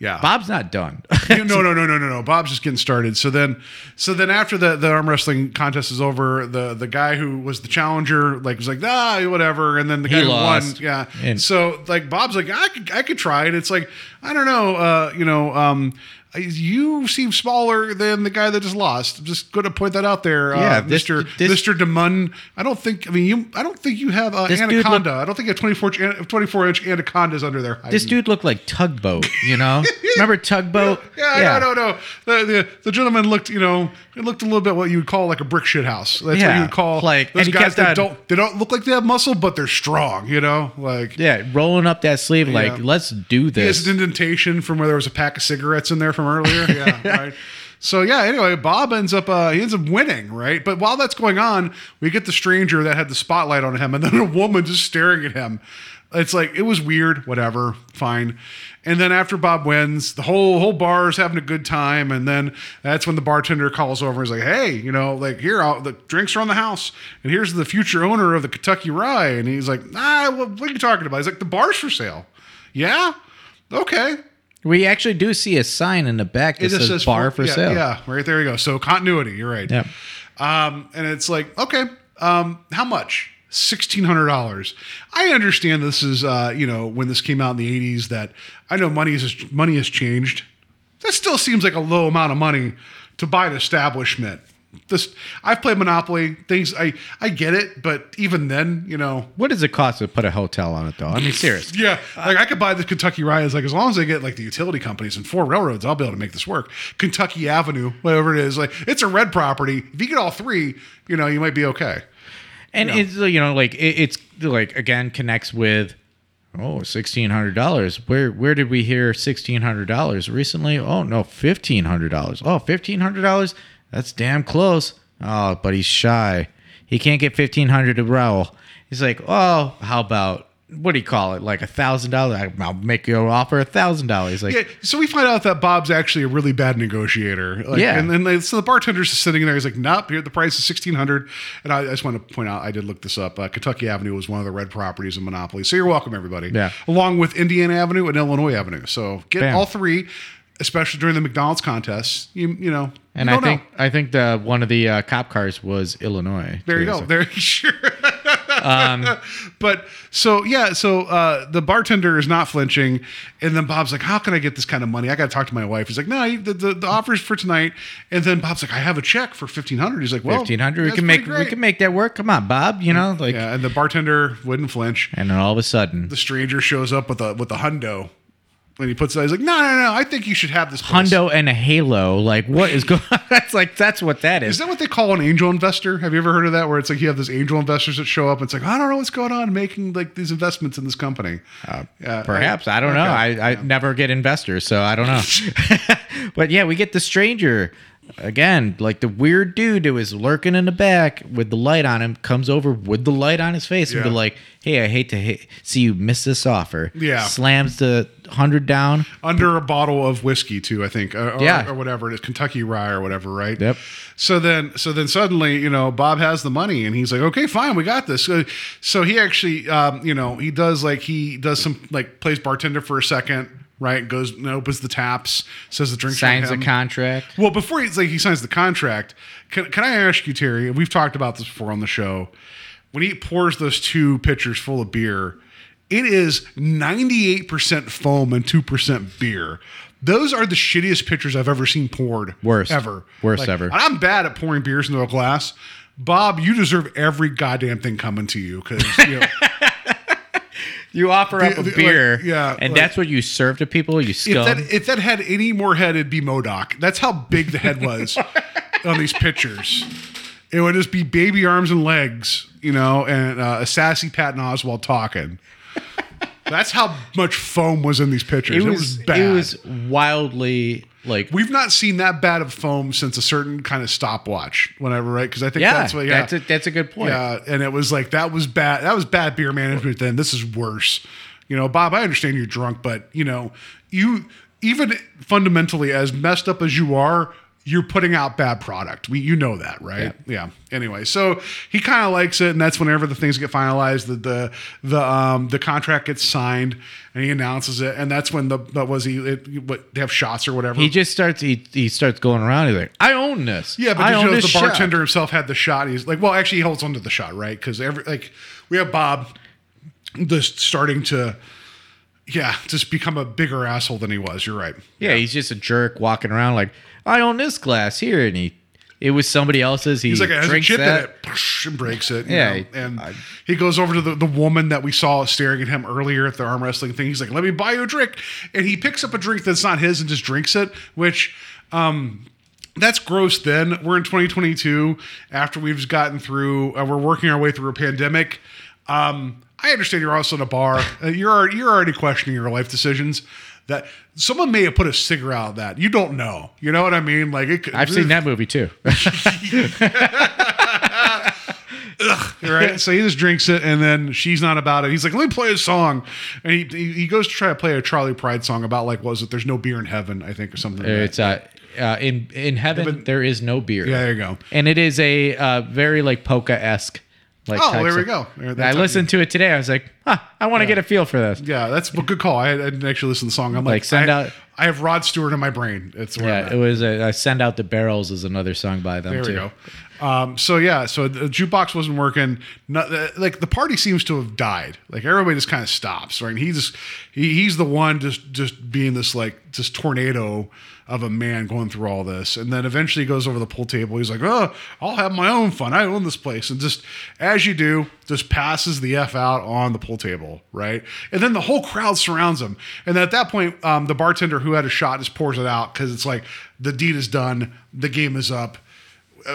Yeah. Bob's not done. no, no, no, no, no, no. Bob's just getting started. So then, so then after the the arm wrestling contest is over, the the guy who was the challenger like was like ah whatever, and then the He guy who lost. won, yeah. And- so like Bob's like I could I could try, and it's like I don't know, uh, you know, um, you seem smaller than the guy that just lost. I'm just going to point that out there, Yeah, uh, this- Mister this- Mister DeMunn. I don't think. I mean, you. I don't think you have uh, anaconda. I don't think you have 24 inch, 24 inch anacondas under there. This dude looked like Tugboat, you know? Remember Tugboat? Yeah, no, no, no. The, the the gentleman looked, you know, it looked a little bit what you would call like a brick shit house. That's what you would call like- those guys that on- don't they don't look like they have muscle, but they're strong. You know, like Yeah, rolling up that sleeve, like, Yeah. let's do this. he has an indentation from where there was a pack of cigarettes in there from earlier. Yeah, right. So yeah, anyway, Bob ends up uh, he ends up winning, right? But while that's going on, we get the stranger that had the spotlight on him, and then a woman just staring at him. It's like it was weird, whatever, fine. And then after Bob wins, the whole whole bar is having a good time, and then that's when the bartender calls over and is like, "Hey, you know, like here, I'll, the drinks are on the house, and here's the future owner of the Kentucky Rye." And he's like, "Ah, well, what are you talking about?" He's like, "The bar's for sale." Yeah, okay. We actually do see a sign in the back that just says, bar for yeah, sale. Yeah, right there you go. So continuity, you're right. Yep. Um, and it's like, okay, um, how much? Sixteen hundred dollars. I understand this is, uh, you know, when this came out in the '80s, that I know money is money has changed. That still seems like a low amount of money to buy an establishment. This I've played Monopoly. Things I I get it, but even then, you know, What does it cost to put a hotel on it, though? I mean, serious. yeah, like I could buy the Kentucky Rye. It's like as long as I get like the utility companies and four railroads, I'll be able to make this work. Kentucky Avenue, whatever it is, like it's a red property. If you get all three, you know, you might be okay. And it's, you know, like, it, it's, like, again, connects with, oh, $1,600. Where where did we hear $1,600 recently? Oh, no, $1,500. Oh, $1,500? That's damn close. Oh, but he's shy. He can't get 1500 to roll. He's like, oh, how about, what do you call it? Like a $1,000? I'll make you an offer a $1,000. Like, Yeah, so we find out that Bob's actually a really bad negotiator. Like, Yeah. and then they, so the bartender's just sitting there. He's like, "Nope, here the price is sixteen hundred. And I, I just want to point out, I did look this up. Uh, Kentucky Avenue was one of the red properties in Monopoly. So you're welcome, everybody. Yeah. along with Indiana Avenue and Illinois Avenue. So get Bam. all three, especially during the McDonald's contests. You you know, and you I think know. I think the one of the uh, cop cars was Illinois. There you go. so- There, sure. Um, but so yeah, so uh, the bartender is not flinching, and then Bob's like, "How can I get this kind of money? I got to talk to my wife." He's like, "No, the, the, the offer's for tonight." And then Bob's like, "I have a check for fifteen hundred. He's like, "Well, Fifteen hundred. We can make pretty we can make that work. Come on, Bob. You know, like, Yeah, and the bartender wouldn't flinch. and then all of a sudden, The stranger shows up with a with a hundo, and he puts it. He's like, "No, no, no! I think you should have this." place." Hundo and a halo. Like, what is going? on? That's like that's what that is. Is that what they call an angel investor? Have you ever heard of that? Where it's like you have these angel investors that show up and it's like, I don't know what's going on making like these investments in this company. Uh, Perhaps I, don't know. okay. I, I never get investors, so I don't know. but yeah, we get the stranger again, like the weird dude who was lurking in the back with the light on him, comes over with the light on his face and be like, "Hey, I hate to hit, see you miss this offer." Yeah. slams the hundred down. under a bottle of whiskey too, I think, or, or- Yeah. or whatever it is, Kentucky Rye or whatever, right? Yep. So then, so then suddenly, you know, Bob has the money, and he's like, "Okay, fine, we got this." So, so he actually, um, you know, he does like he does some like plays bartender for a second, right? Goes and opens the taps, says the drinks, Signs a contract. Well, before he's like he signs the contract, can, can I ask you, Terry? We've talked about this before on the show. When he pours those two pitchers full of beer, it is ninety eight percent foam and two percent beer. Those are the shittiest pitchers I've ever seen poured. Worst. ever. Worst Like, ever. I'm bad at pouring beers into a glass. Bob, you deserve every goddamn thing coming to you because you know, You offer up a the- like, beer, yeah, and like- that's what you serve to people. You if scum. that if that had any more head, it'd be MODOK. That's how big the head was on these pictures. It would just be baby arms and legs, you know, and uh, a sassy Patton Oswalt talking. That's how much foam was in these pictures. it was bad. it was wildly like We've not seen that bad of foam since a certain kind of stopwatch, whenever, right? Because I think yeah, that's what. Yeah, that's a that's a good point. yeah, and it was like that was bad. That was bad beer management. Then this is worse. You know, Bob, I understand you're drunk, but you know, you even fundamentally as messed up as you are, you're putting out bad product. We, you know that, right? Yeah. Anyway, so he kind of likes it, and that's whenever the things get finalized, the the the um the contract gets signed, and he announces it, and that's when the that was he it, what they have shots or whatever. He just starts he, he starts going around. He's like, I own this. Yeah, but I you know, the this shop." bartender himself had the shot. He's like, well, actually, he holds onto the shot, right? Because every like we have Bob just starting to yeah, just become a bigger asshole than he was. You're right. Yeah, he's just a jerk walking around like, I own this glass here, and he, it was somebody else's. He He's like, it has a drinks chip that. in it, and breaks it. you Yeah, know, and he goes over to the, the woman that we saw staring at him earlier at the arm wrestling thing. He's like, "Let me buy you a drink," and he picks up a drink that's not his and just drinks it, which. um that's gross then we're in 2022 after we've gotten through uh, we're working our way through a pandemic um i understand you're also in a bar uh, you're already, you're already questioning your life decisions that someone may have put a cigarette out of that you don't know you know what i mean like it could, I've seen that movie too. right? So he just drinks it, and then she's not about it. He's like, "Let me play a song," and he he, goes to try to play a Charley Pride song about like, what was it? There's no beer in heaven, I think, or something. like it's uh, uh, in in heaven but- there is no beer. Yeah, there you go. And it is a uh, very like polka esque. Like Oh, there we go. There- I listened to it today. I was like, huh, I want to get a feel for this. Yeah, that's a good call. I, I didn't actually listen to the song. I'm like, Like, send I, out- I have Rod Stewart in my brain. It's Yeah, it was a, uh, send out the barrels is another song by them There too. we go. Um, so yeah, so the jukebox wasn't working. Not, like the party seems to have died. Like everybody just kind of stops, right? And he just he, he's the one just just being this like just tornado of a man going through all this, and then eventually he goes over the pool table. He's like, "Oh, I'll have my own fun. I own this place," and just as you do, just passes the f out on the pool table, right? And then the whole crowd surrounds him, and at that point, um, the bartender who had a shot just pours it out because it's like the deed is done, the game is up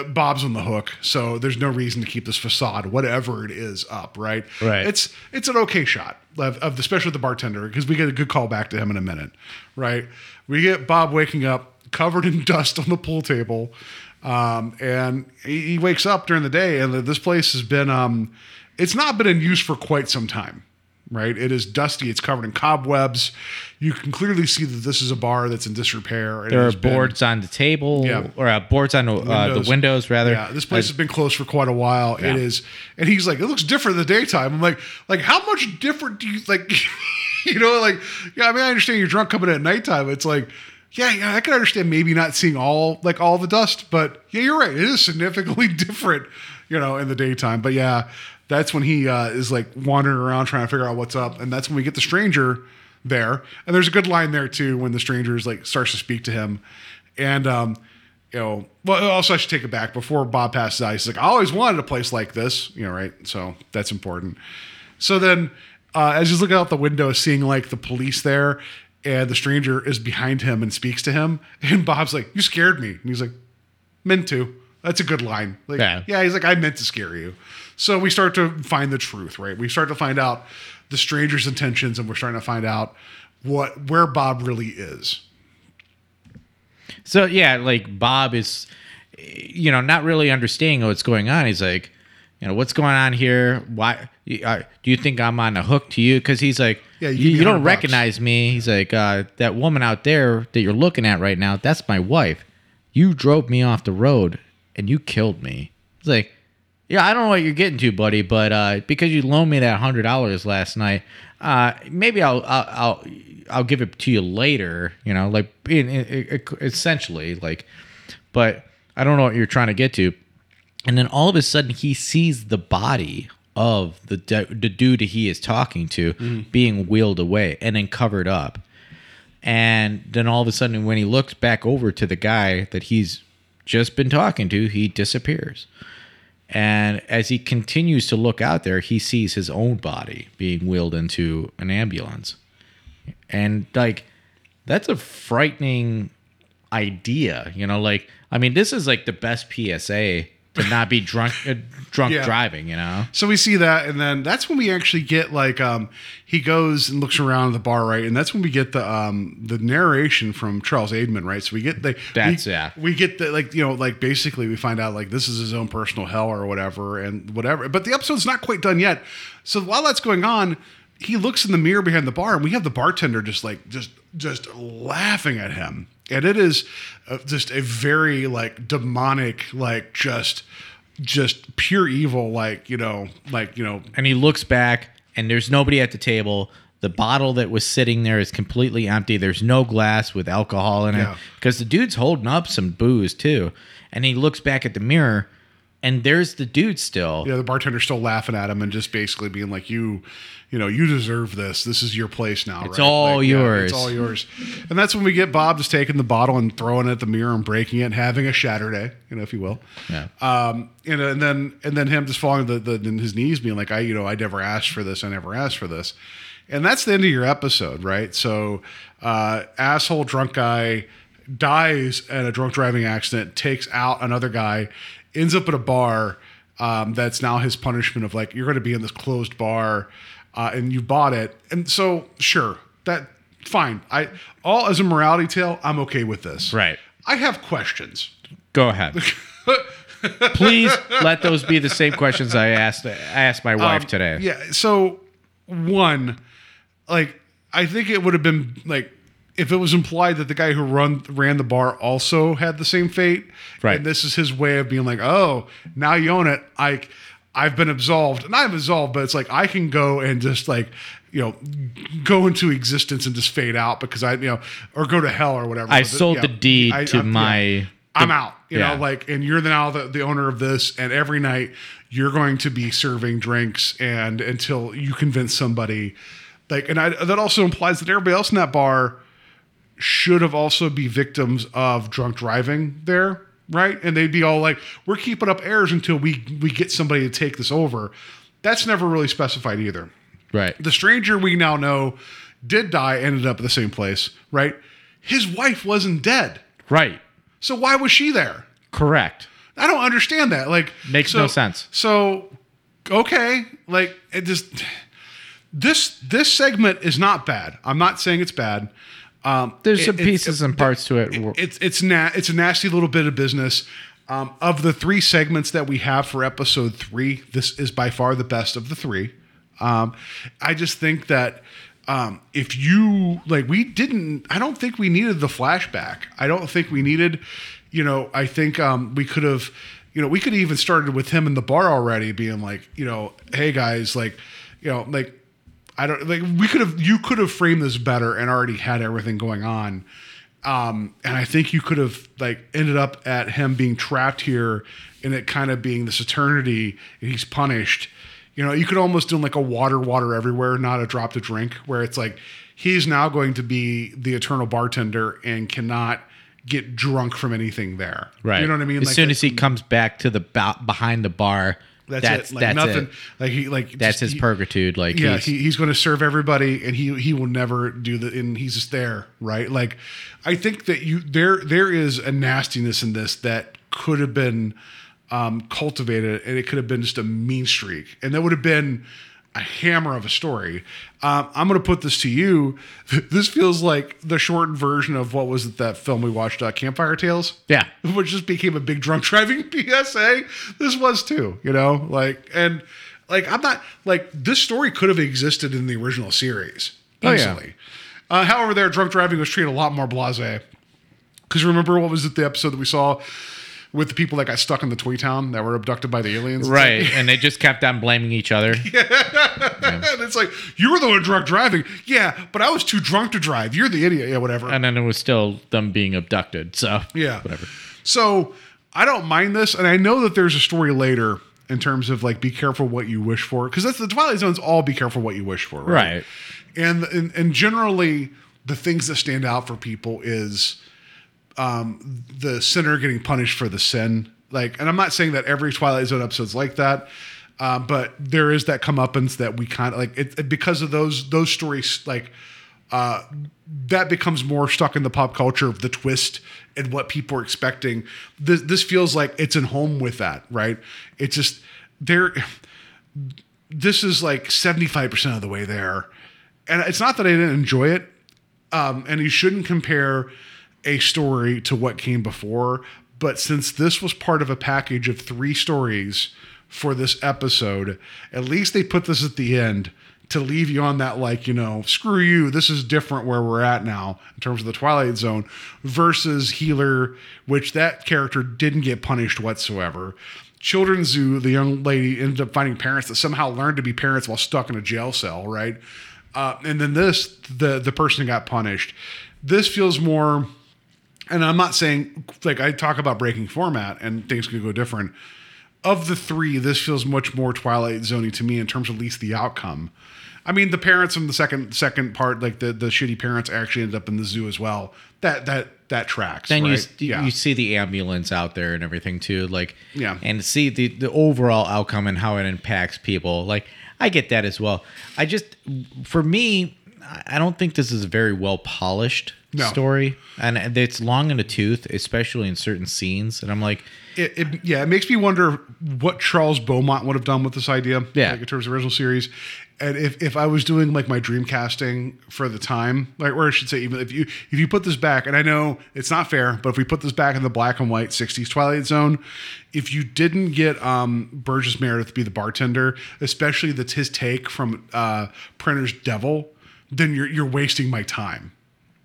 Bob's on the hook, so there's no reason to keep this facade, whatever it is, up. Right. Right. It's it's an okay shot of, of the especially with the bartender because we get a good call back to him in a minute. Right. We get Bob waking up covered in dust on the pool table, um, and he, he wakes up during the day, and this place has been um, it's not been in use for quite some time. Right, it is dusty. It's covered in cobwebs. You can clearly see that this is a bar that's in disrepair. It There are has been- boards on the table, Yeah. or uh, boards on uh, the windows rather. Yeah, this place Uh, has been closed for quite a while. Yeah. It is, and he's like, it looks different in the daytime. I'm like, like how much different do you like? you know, like yeah. I mean, I understand you're drunk coming at nighttime. It's like, yeah, yeah, I can understand maybe not seeing all like all the dust, but yeah, you're right. It is significantly different, you know, in the daytime. But yeah, that's when he uh, is like wandering around trying to figure out what's up, and that's when we get the stranger there. And there's a good line there too when the stranger is like starts to speak to him, and um, you know, well, also I should take it back. Before Bob passes out, he's like, I always wanted a place like this, you know, right? So that's important. So then, uh, as he's looking out the window, seeing like the police there, and the stranger is behind him and speaks to him, and Bob's like, "You scared me," and he's like, "Meant to." That's a good line. Like, Yeah. yeah, he's like, "I meant to scare you." So we start to find the truth, right? We start to find out the stranger's intentions, and we're starting to find out what where Bob really is. So yeah, like Bob is, you know, not really understanding what's going on. He's like, you know, what's going on here? Why uh, do you think I'm on the hook to you? Because he's like, Yeah, you you, give me you don't 100 bucks." recognize me. He's like, uh, that woman out there that you're looking at right now, that's my wife. You drove me off the road and you killed me. He's like, yeah, I don't know what you're getting to, buddy, but uh, because you loaned me that hundred dollars last night, uh, maybe I'll, I'll I'll I'll give it to you later. You know, like in, in, essentially, like, but I don't know what you're trying to get to. And then all of a sudden, he sees the body of the de- the dude he is talking to being wheeled away and then covered up. And then all of a sudden, when he looks back over to the guy that he's just been talking to, he disappears. And as he continues to look out there, he sees his own body being wheeled into an ambulance. And like, that's a frightening idea, you know? Like, I mean, this is like the best PSA to not be drunk, uh, drunk Yeah. driving, you know? So we see that, and then that's when we actually get like um he goes and looks around the bar, right? And that's when we get the um the narration from Charles Aidman, right? So we get the That's- we, yeah. We get the like you know like basically we find out like this is his own personal hell or whatever and whatever. But the episode's not quite done yet. So while that's going on, he looks in the mirror behind the bar, and we have the bartender just like just just laughing at him, and it is uh, just a very like demonic like just just pure evil like you know like you know. And he looks back and there's nobody at the table. The bottle that was sitting there is completely empty. There's no glass with alcohol in it. Yeah. because the dude's holding up some booze too. And he looks back at the mirror and there's the dude still. Yeah, the bartender's still laughing at him and just basically being like, "You, you know, you deserve this. This is your place now. It's right? all Like, yeah, yours." it's all yours." And that's when we get Bob just taking the bottle and throwing it at the mirror and breaking it, and having a shatter day, you know, if you will. Yeah. Um, you know, and then and then him just falling the, the in his knees, being like, "I, you know, I never asked for this. I never asked for this." And that's the end of your episode, right? So, uh, asshole drunk guy dies in a drunk driving accident, takes out another guy, ends up at a bar. Um, that's now his punishment of like you're going to be in this closed bar, uh, and you bought it, and so sure that fine. I all as a morality tale, I'm okay with this. Right. I have questions. Go ahead. Please let those be the same questions I asked I asked my wife today. Um, Yeah. So one, like, I think it would have been like if it was implied that the guy who run ran the bar also had the same fate. Right. And this is his way of being like, oh, now you own it. I I've been absolved. and I'm absolved, but it's like I can go and just like, you know, go into existence and just fade out because I, you know, or go to hell or whatever. I sold yeah, the deed I- to yeah. my I'm out. You yeah. know, like, and you're the, now the, the owner of this, and every night you're going to be serving drinks, and until you convince somebody, like, and I, that also implies that everybody else in that bar should have also be victims of drunk driving there, right? And they'd be all like, "We're keeping up airs until we we get somebody to take this over." That's never really specified either. right. The stranger we now know did die, ended up at the same place, right? His wife wasn't dead. Right. So why was she there? Correct. I don't understand that. Like Makes so- no sense. So okay, like it just this this segment is not bad. I'm not saying it's bad. Um, There's it- some pieces it- and parts to it. It's it's na- it's a nasty little bit of business. Um, of the three segments that we have for episode three, this is by far the best of the three. Um, I just think that um, if you like, we didn't. I don't think we needed the flashback. I don't think we needed. You know, I think um, we could have. You know, we could have even started with him in the bar already, being like, you know, hey guys, like, you know, like I don't like we could have you could have framed this better and already had everything going on. Um, and I think you could have like ended up at him being trapped here and it kind of being this eternity and he's punished. You know, you could almost do like a water, water everywhere, not a drop to drink, where it's like he's now going to be the eternal bartender and cannot get drunk from anything there. Right. You know what I mean? As Like, soon as he comes back to the ba- behind the bar, that's, that's it. Like that's nothing. it. Like he like That's just- his he- purgitude. Like yeah, he's, he, he's going to serve everybody, and he he will never do the. And he's just there, right? Like, I think that you there there is a nastiness in this that could have been um, cultivated, and it could have been just a mean streak, and that would have been a hammer of a story. Um, I'm going to put this to you. This feels like the shortened version of what was it, that film we watched, uh, Campfire Tales yeah. which just became a big drunk driving PSA. This was too, you know, like and like I'm not like this story could have existed in the original series Oh, yeah. easily. uh, however, their drunk driving was treated a lot more blasé. Because remember what was it the episode that we saw with the people that got stuck in the Toy Town that were abducted by the aliens? Right. like- and they just kept on blaming each other. Yeah, and it's like you were the one drunk driving. Yeah, but I was too drunk to drive. You're the idiot. Yeah, whatever. And then it was still them being abducted. So Yeah. whatever. So I don't mind this, and I know that there's a story later in terms of like be careful what you wish for, because that's the Twilight Zone's all be careful what you wish for, right? Right. And and, and generally the things that stand out for people is um, the sinner getting punished for the sin. Like, and I'm not saying that every Twilight Zone episode's like that. Uh, but there is that comeuppance that we kind of like it, it- because of those those stories like uh, that becomes more stuck in the pop culture of the twist and what people are expecting. This this feels like it's in home with that, right? It's just there. This is like seventy five percent of the way there, and it's not that I didn't enjoy it. Um, and you shouldn't compare a story to what came before. But since this was part of a package of three stories for this episode, at least they put this at the end to leave you on that, like, you know, screw you, this is different where we're at now in terms of the Twilight Zone versus Healer, which that character didn't get punished whatsoever. Children's Zoo, the young lady ended up finding parents that somehow learned to be parents while stuck in a jail cell, right? Uh, and then this, the the person got punished. This feels more, and I'm not saying like I talk about breaking format and things could go different. of the three, this feels much more Twilight Zoney to me in terms of at least the outcome. I mean, the parents from the second second part, like the the shitty parents, actually end up in the zoo as well. That that that tracks. then right? you you see the ambulance out there and everything too like Yeah. and see the the overall outcome and how it impacts people like i get that as well i just for me i don't think this is a very well polished No. story and it's long in the tooth especially in certain scenes and i'm like it, it yeah, it makes me wonder what Charles Beaumont would have done with this idea. Yeah. like in terms of original series, and if, if I was doing like my dream casting for the time, like or I should say, even if you if you put this back, and I know it's not fair, but if we put this back in the black and white '60s Twilight Zone, if you didn't get um, Burgess Meredith to be the bartender, especially that's his take from uh, Printer's Devil, then you're you're wasting my time.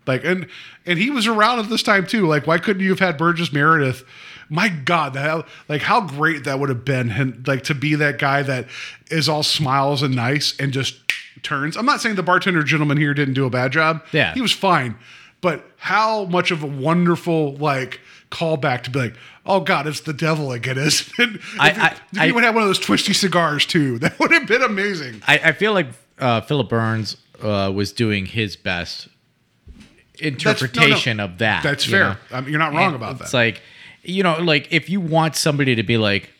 Like and and he was around at this time too. Like why couldn't you have had Burgess Meredith? My God, that like how great that would have been. And like to be that guy that is all smiles and nice and just turns. I'm not saying the bartender gentleman here didn't do a bad job. Yeah. he was fine. But how much of a wonderful like callback to be like, oh God, it's the devil again, isn't it? If, I- I- if I- you would have one of those twisty cigars too, that would have been amazing. i, I feel like uh, Philip Bruns uh, was doing his best interpretation of that That's you fair. I mean, you're not wrong And about it's that. It's like you know like if you want somebody to be like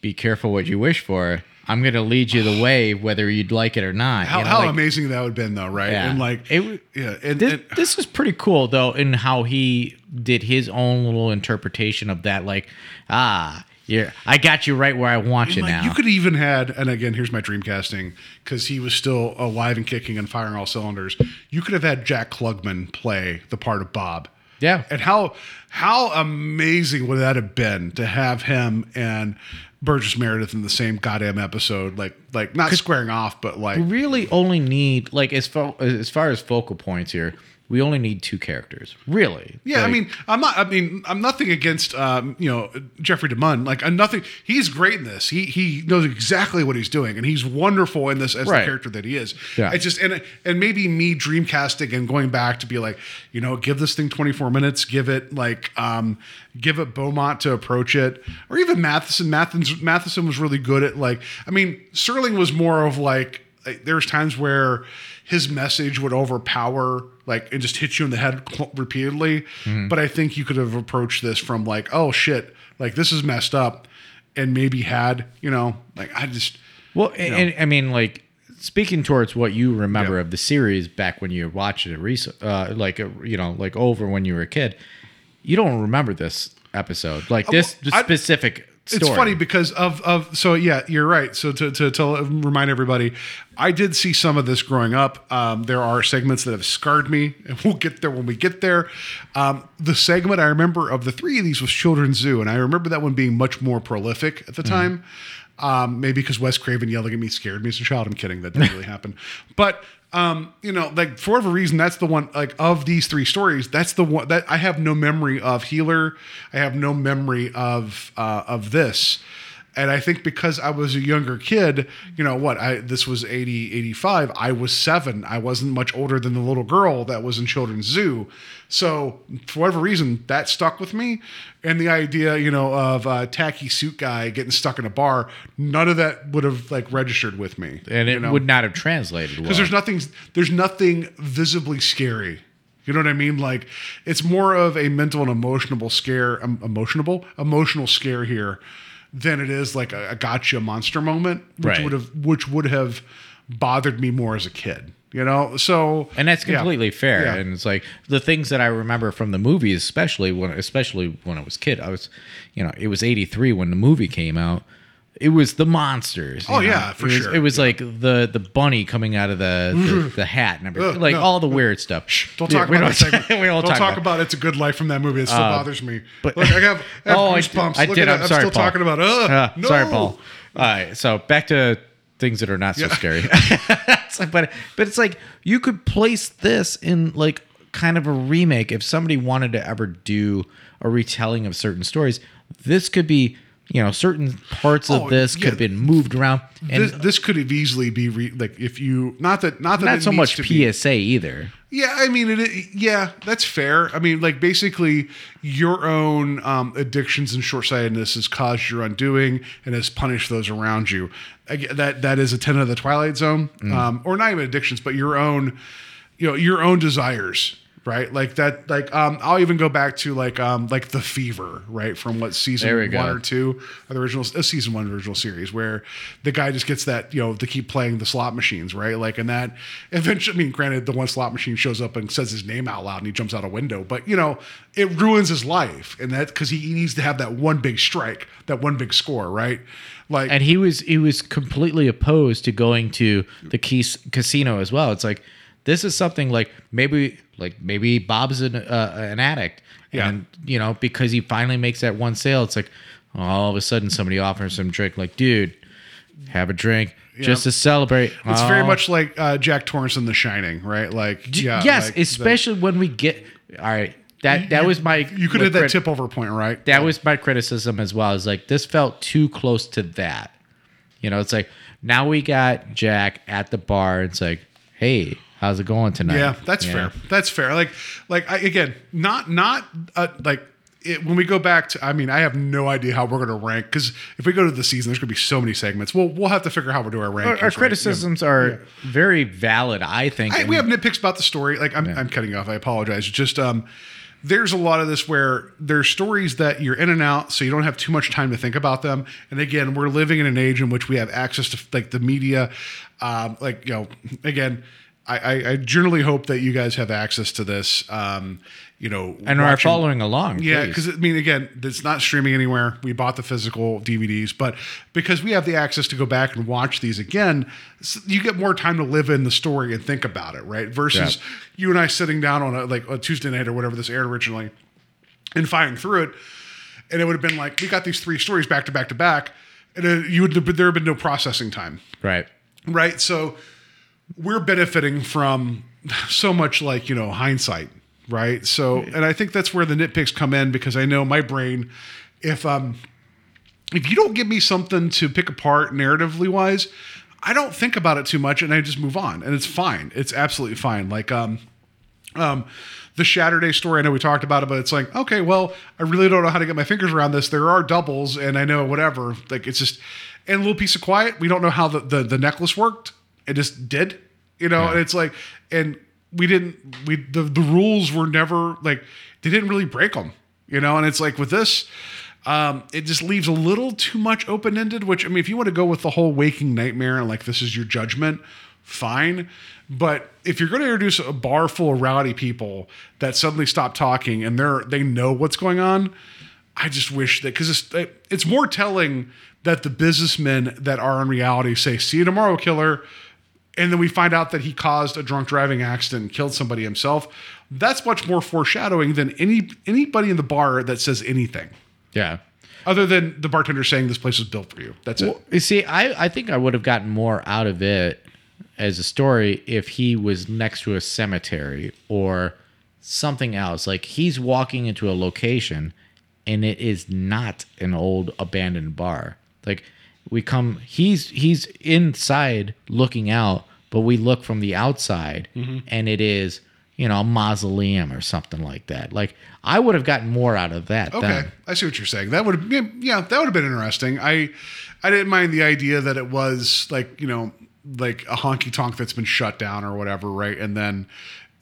be careful what you wish for i'm gonna lead you the way whether you'd like it or not how you know, how like, amazing that would have been though, right? Yeah. And like It yeah, and, this, and this is pretty cool though in how he did his own little interpretation of that like ah you're, i got you right where i want you like, now you could even had, and again, here's my dream casting because he was still alive and kicking and firing all cylinders. You could have had Jack Klugman play the part of Bob. Yeah. and how how amazing would that have been to have him and Burgess Meredith in the same goddamn episode? Like like not squaring off, but like we really only need like as far as far as focal points here we only need two characters really Yeah, I mean, I'm not. I mean, I'm nothing against, um, you know, Jeffrey DeMunn. Like, I'm nothing. He's great in this. He he knows exactly what he's doing, and he's wonderful in this as Right. the character that he is. Yeah. It's just and and maybe me dreamcasting and going back to be like, you know, give this thing 24 minutes. Give it like, um, give it Beaumont to approach it, or even Matheson. Matheson Matheson was really good at like. I mean, Serling was more of like. like there's times where his message would overpower like and just hit you in the head cl- repeatedly. But i think you could have approached this from like oh shit like this is messed up and maybe had you know like i just well and, and i mean like speaking towards what you remember Yeah. of the series back when you watched it recent uh like uh, you know like over when you were a kid you don't remember this episode. Like this well, I- specific story. it's funny because of of so yeah you're right. So to, to, to remind everybody i did see some of this growing up. Um, there are segments that have scarred me and we'll get there when we get there. Um, the segment i remember of the three of these was children's zoo and i remember that one being much more prolific at the time. Um, maybe because wes craven yelling at me scared me as a child. I'm kidding. That didn't really happen. But um, you know, like for whatever reason, that's the one. Like of these three stories, that's the one that I have no memory of. Healer, I have no memory of uh, of this, and I think because I was a younger kid, you know what? I this was 80, 85. I was seven. I wasn't much older than the little girl that was in Children's Zoo. So for whatever reason, that stuck with me. And the idea, you know, of a tacky suit guy getting stuck in a bar, none of that would have like registered with me. and it you know? would not have translated well because there's nothing there's nothing visibly scary you know what i mean like it's more of a mental and emotional scare um, emotional emotional scare here than it is like a, a gotcha monster moment which Right. would have which would have bothered me more as a kid you know so and that's yeah. completely fair Yeah. and it's like the things that i remember from the movies especially when especially when i was a kid i was you know it was 83 when the movie came out it was the monsters Oh, know? yeah, for it was, sure. it was like the the bunny coming out of the the, the hat and everything Ugh, like no. all the weird stuff don't talk we about that we won't don't talk, about, about it's a good life from that movie. It still bothers me. but- Look, I have, I have Oh, I goosebumps. did- I did. I'm sorry, still Paul. talking about. Ugh, Uh, no. Sorry, Paul. All right, so back to things that are not so Yeah. scary. But but it's like you could place this in like kind of a remake if somebody wanted to ever do a retelling of certain stories. This could be you know certain parts of Oh, this yeah. could have been moved around and this, this could have easily be re, like if you not that not that not so much to be- PSA either. Yeah, I mean, it, yeah, that's fair. I mean, like basically, your own um, addictions and short sightedness has caused your undoing and has punished those around you. That that is a tenet of the Twilight Zone, um, or not even addictions, but your own, you know, your own desires. Right, like that. Like, um, I'll even go back to like, um, like the fever, right, from what season one go. or two of the original uh, season one original series, where the guy just gets that, you know, to keep playing the slot machines, right? Like, and that eventually, I mean, granted, the one slot machine shows up and says his name out loud and he jumps out a window, but you know, it ruins his life, and that because he, he needs to have that one big strike, that one big score, right? Like, and he was he was completely opposed to going to the keys, casino as well. It's like this is something like maybe like maybe Bob's an uh, an addict, Yeah. and you know because he finally makes that one sale, it's like all of a sudden somebody offers him a drink. Like, dude, have a drink just to celebrate. it's very Oh. much like uh, Jack Torrance in The Shining, right? Like, yeah, yes, like, the- especially when we get all right. That that was my you could have that crit- tip over point, right? that was my criticism as well. Is like this felt too close to that. You know, it's like now we got Jack at the bar. It's like, hey, how's it going tonight? Yeah, that's You know? fair. That's fair. Like, like I, again, not not uh, like it, when we go back to. I mean, I have no idea how we're going to rank because if we go to the season, there's going to be so many segments. We'll we'll have to figure out how we're doing our rankings. Our, our right? criticisms are very valid, I think. I, we have nitpicks about the story. Like I'm, I'm cutting off. I apologize. Just um, there's a lot of this where there's stories that you're in and out, so you don't have too much time to think about them. And again, we're living in an age in which we have access to like the media. Um, like you know, again, I, I, I generally hope that you guys have access to this. Um, you know, and are following along. yeah, because I mean, again, it's not streaming anywhere. We bought the physical DVDs, but because we have the access to go back and watch these again, you get more time to live in the story and think about it, right? Versus Yeah. you and I sitting down on a like a Tuesday night or whatever this aired originally, and firing through it, and it would have been like we got these three stories back to back to back, and uh, you would there have been no processing time right. right? So we're benefiting from so much like, you know, hindsight, right? So, and I think that's where the nitpicks come in because I know my brain, if, um, if you don't give me something to pick apart narratively wise, I don't think about it too much and I just move on and it's fine. It's absolutely fine. Like, um, um, the Saturday story, I know we talked about it, but it's like, okay, well, I really don't know how to get my fingers around this. There are doubles, and I know whatever. Like it's just, and a little piece of quiet. We don't know how the the, the necklace worked. It just did, you know. And it's like, and we didn't. We the the rules were never like they didn't really break them, you know. And it's like with this, um, it just leaves a little too much open ended. Which I mean, if you want to go with the whole waking nightmare and like this is your judgment, fine. But if you're going to introduce a bar full of rowdy people that suddenly stop talking and they're they know what's going on, I just wish that because it's it's more telling that the businessmen that are in reality say, "See you tomorrow, killer." And then we find out that he caused a drunk driving accident and killed somebody himself. That's much more foreshadowing than any anybody in the bar that says anything Yeah. other than the bartender saying this place was built for you. That's it. You see, I, I think I would have gotten more out of it as a story if he was next to a cemetery or something else. Like he's walking into a location and it is not an old abandoned bar. Like we come he's he's inside looking out, but we look from the outside and it is, you know, a mausoleum or something like that. Like I would have gotten more out of that Okay, then. I see what you're saying. That would have, yeah, that would have been interesting. I, I didn't mind the idea that it was like you know, like a honky tonk that's been shut down or whatever, right? And then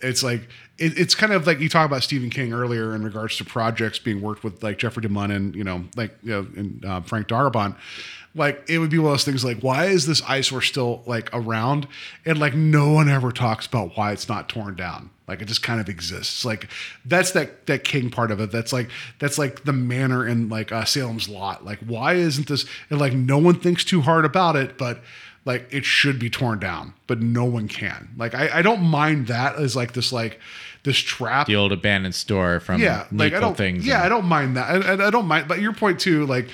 it's like it, it's kind of like you talk about Stephen King earlier in regards to projects being worked with like Jeffrey DeMunn and you know, like you know, and uh, Frank Darabont. Like it would be one of those things like why is this eyesore still like around and like no one ever talks about why it's not torn down like it just kind of exists. Like that's that that king part of it. That's like that's like the manor in like uh, Salem's Lot. Like why isn't this? And like no one thinks too hard about it, but like it should be torn down, but no one can. Like I, I don't mind that as like this like this trap. The old abandoned store from yeah, like I don't. things. yeah, and- I don't mind that. I, I, I don't mind. But your point too, like.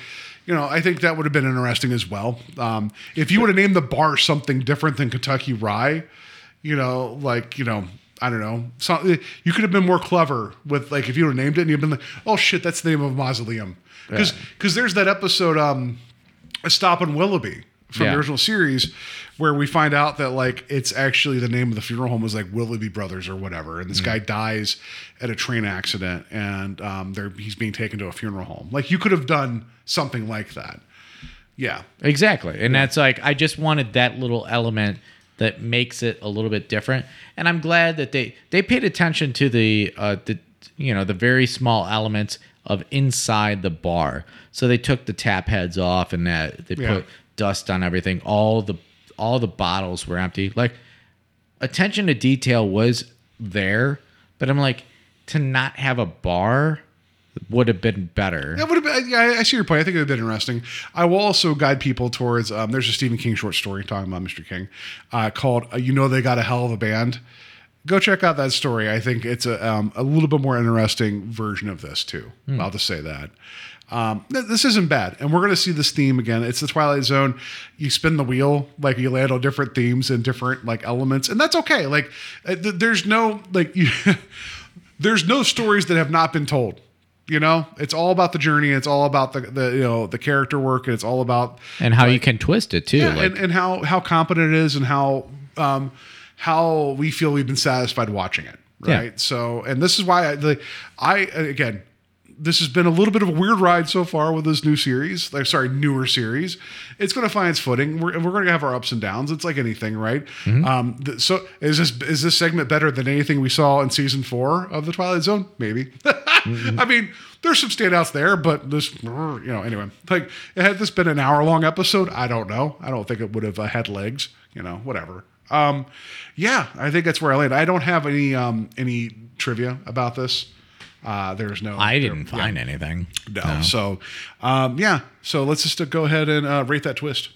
You know, I think that would have been interesting as well. Um, if you would have named the bar something different than Kentucky Rye, you know, like you know, I don't know. So you could have been more clever with like if you would have named it and you've been like, oh shit, that's the name of a mausoleum. Because because there's that episode, um, a stop in Willoughby from Yeah. the original series, where we find out that like it's actually the name of the funeral home was like Willoughby Brothers or whatever, and this guy dies at a train accident, and um, he's being taken to a funeral home. Like you could have done something like that. Yeah, Exactly. And that's like I just wanted that little element that makes it a little bit different. And I'm glad that they they paid attention to the uh the you know, the very small elements of inside the bar. So they took the tap heads off and that they Yeah. put dust on everything. All the all the bottles were empty. Like attention to detail was there, but I'm like to not have a bar would have been better. That would have been. Yeah, I- I see your point. I think it would have been interesting. I will also guide people towards. Um, there's a Stephen King short story talking about Mr. King, uh, called uh, "You Know They Got a Hell of a Band." Go check out that story. I think it's a um, a little bit more interesting version of this too. I'll just say that. Um, th- this isn't bad, and we're going to see this theme again. It's the Twilight Zone. You spin the wheel, like you land on different themes and different like elements, and that's okay. Like, uh, th- there's no like you. there's no stories that have not been told. You know, it's all about the journey. It's all about the, the you know the character work, and it's all about And how you can twist it too. yeah, like, and, and how how competent it is, and how um, how we feel we've been satisfied watching it. Yeah. Right. So, and this is why I the I again. This has been a little bit of a weird ride so far with this new series. Like, sorry, newer series. It's going to find its footing. We're, we're going to have our ups and downs. It's like anything, right? Um, th- so, is this is this segment better than anything we saw in season four of the Twilight Zone? Maybe. I mean, there's some standouts there, but this, you know, anyway, like had this been an hour long episode, I don't know. I don't think it would have uh, had legs. You know, whatever. Um, yeah, I think that's where I land. I don't have any um, any trivia about this. Uh, there's no. I didn't yeah, find anything. no. So, um, yeah. So let's just uh, go ahead and uh, rate that twist.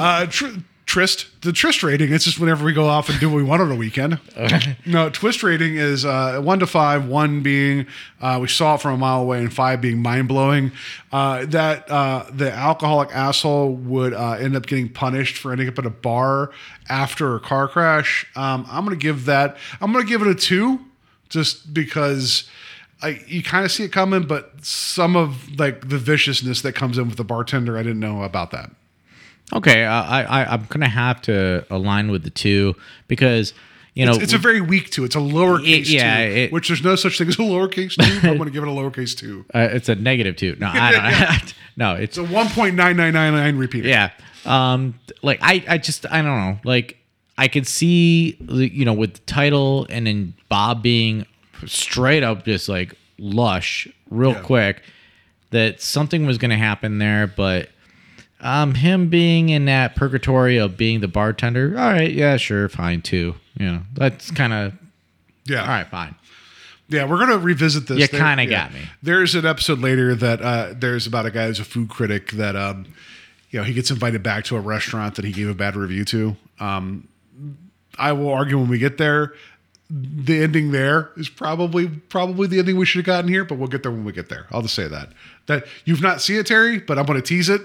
Uh, tr- Trist, the Trist rating. It's just whenever we go off and do what we want on a weekend. no, Twist rating is uh, one to five. One being uh, we saw it from a mile away, and five being mind blowing. Uh, that uh, the alcoholic asshole would uh, end up getting punished for ending up at a bar after a car crash. Um, I'm gonna give that. I'm gonna give it a two, just because. I, you kind of see it coming, but some of like the viciousness that comes in with the bartender, I didn't know about that. Okay, uh, I, I I'm gonna have to align with the two because you know It's, it's a very weak two. It's a lowercase It- yeah, two, it- which there's no such thing as a lowercase two. but I'm going to give it a lowercase two. uh, it's a negative two. No, I don't. no, it's It's a 1.9999 repeater. yeah. Um, like I I just I don't know. Like I could see you know with the title and then Bob being straight up just like lush real Yeah. quick that something was gonna happen there, but. Um, him being in that purgatory of being the bartender, all right, yeah, sure, fine too. You know, that's kind of Yeah. all right, fine. Yeah, we're to revisit this. You kinda yeah. got me. There's an episode later that uh, there's about a guy who's a food critic that, um, you know, he gets invited back to a restaurant that he gave a bad review to. Um, I will argue when we get there. The ending there is probably probably the ending we should have gotten here, but we'll get there when we get there. I'll just say that that you've not seen it, Terry, but I'm going to tease it,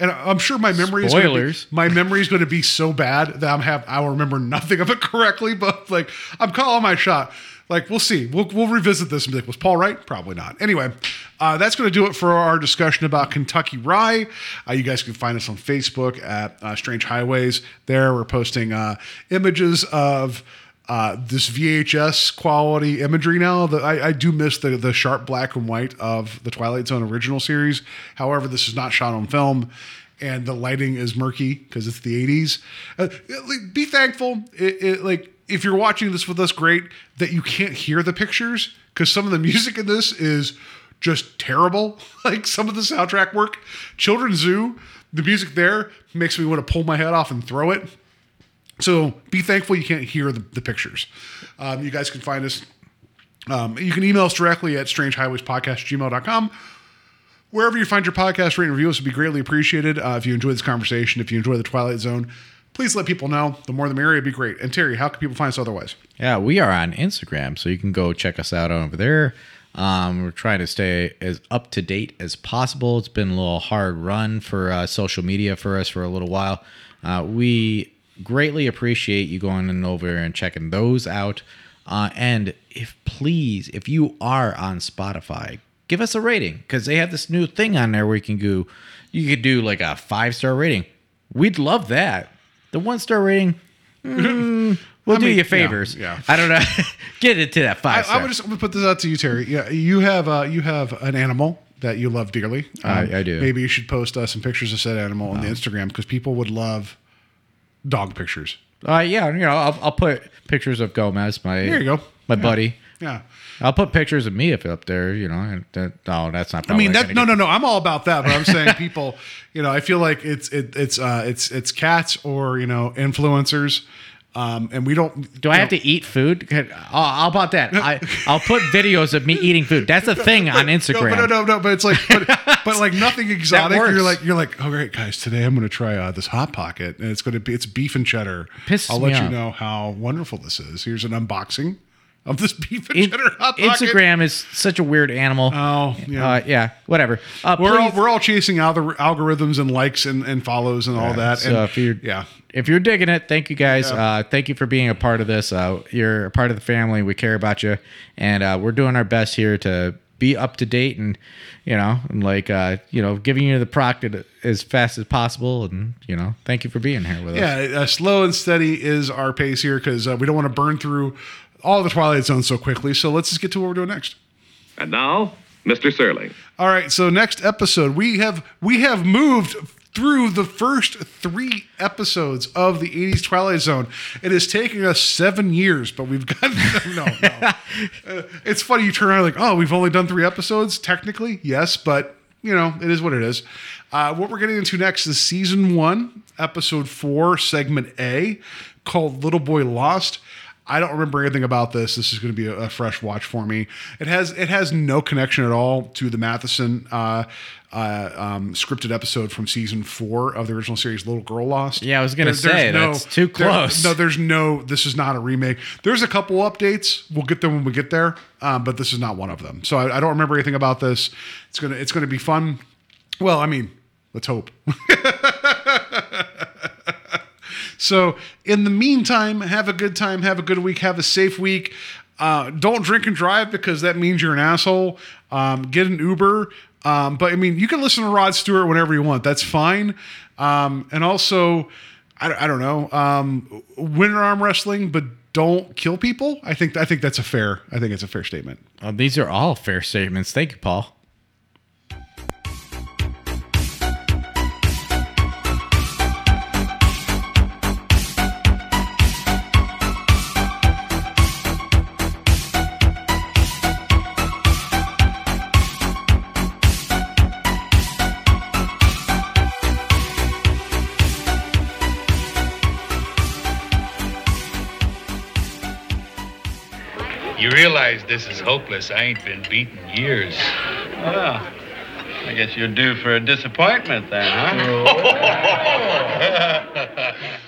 and I'm sure my memory is gonna be- my memory is going to be so bad that I'm have I'll remember nothing of it correctly. But like I'm calling my shot. Like we'll see. We'll we'll revisit this and be like, was Paul right? Probably not. Anyway, uh, that's going to do it for our discussion about Kentucky Rye. Uh, you guys can find us on Facebook at uh, Strange Highways. There we're posting uh, images of. Uh, this VHS quality imagery now that I, I do miss the the sharp black and white of the Twilight Zone original series. However, this is not shot on film and the lighting is murky because it's the 80s. Uh, be thankful. It, it, like if you're watching this with us, great that you can't hear the pictures because some of the music in this is just terrible. Like some of the soundtrack work, Children's Zoo, the music there makes me want to pull my head off and throw it. So be thankful you can't hear the, the pictures. Um, you guys can find us. Um, you can email us directly at strangehighwayspodcast@gmail.com. Wherever you find your podcast, rate and review us would be greatly appreciated. Uh, if you enjoy this conversation, if you enjoy the Twilight Zone, please let people know. The more the merrier, be great. And Terry, how can people find us otherwise? Yeah, we are on Instagram, so you can go check us out over there. Um, we're trying to stay as up to date as possible. It's been a little hard run for uh, social media for us for a little while. Uh, we greatly appreciate you going in over and checking those out. Uh, and if please, if you are on Spotify, give us a rating because they have this new thing on there where you can go, you could do like a five star rating. We'd love that. The one star rating, mm, we'll I do mean, you yeah, favors. yeah. I don't know. Get it to that five I star. would just put this out to you, Terry. Yeah, you have uh, you have an animal that you love dearly. Um, I- I do. Maybe you should post uh, some pictures of said animal on the Instagram because people would love dog pictures. Uh, yeah, you know, I'll, I'll put pictures of Gomez, my There you go. my buddy. Yeah. I'll put pictures of me if up there, you know. And that, no, that's not. I mean that no no no I'm all about that but I'm saying people you know I feel like it's it, it's uh it's it's cats or you know influencers um and we don't Do I have to eat food? Oh, how about that? I I'll put videos of me eating food. That's a thing on Instagram. No, no, no, no, but it's like, but, but like nothing exotic. You're like, you're like, oh great, guys, today I'm going to try uh, this hot pocket, and it's going to be, it's beef and cheddar. Pisses I'll let you know how wonderful this is. Here's an unboxing of this beef and In- cheddar hot pocket. Instagram is such a weird animal. Oh, yeah. Uh, yeah, whatever. Uh, We're all, we're all chasing algor- algorithms and likes and, and follows and all that. So and if you're yeah, if you're digging it, thank you guys. Uh, thank you for being a part of this. Uh, you're a part of the family. We care about you, and uh, we're doing our best here to be up to date and you know, and like uh, you know, giving you the product as fast as possible. And you know, thank you for being here with us. yeah, uh, slow and steady is our pace here because uh, we don't want to burn through all the Twilight Zone so quickly. So let's just get to what we're doing next. And now, Mr. Serling. All right, so next episode we have we have moved through the first three episodes of the 80s Twilight Zone. It is taking us seven years, but we've got no, no. Uh, it's funny you turn around like, oh, we've only done three episodes. Technically, yes, but you know, it is what it is. Uh, what we're getting into next is season one, episode four, segment A, called Little Boy Lost. I don't remember anything about this. This is going to be a, a fresh watch for me. It has it has no connection at all to the Matheson uh, uh, um, scripted episode from season four of the original series, Little Girl Lost. Yeah, I was gonna There- there's say, that's too there- close. no, there's no. This is not a remake. There's a couple updates. We'll get them when we get there, um, but this is not one of them. So I, I don't remember anything about this. It's gonna it's gonna be fun. Well, I mean, let's hope. So, in the meantime, have a good time, have a good week, have a safe week. Uh, don't drink and drive because that means you're an asshole. Um, get an Uber. Um, but I mean, you can listen to Rod Stewart whenever you want. That's fine. Um, and also, I, I don't know, um, winter arm wrestling, but don't kill people. I think I think that's a fair. I think it's a fair statement. These are all fair statements. Thank you, Paul. Realize this is hopeless. I ain't been beaten years. Well, I guess you're due for a disappointment then, huh?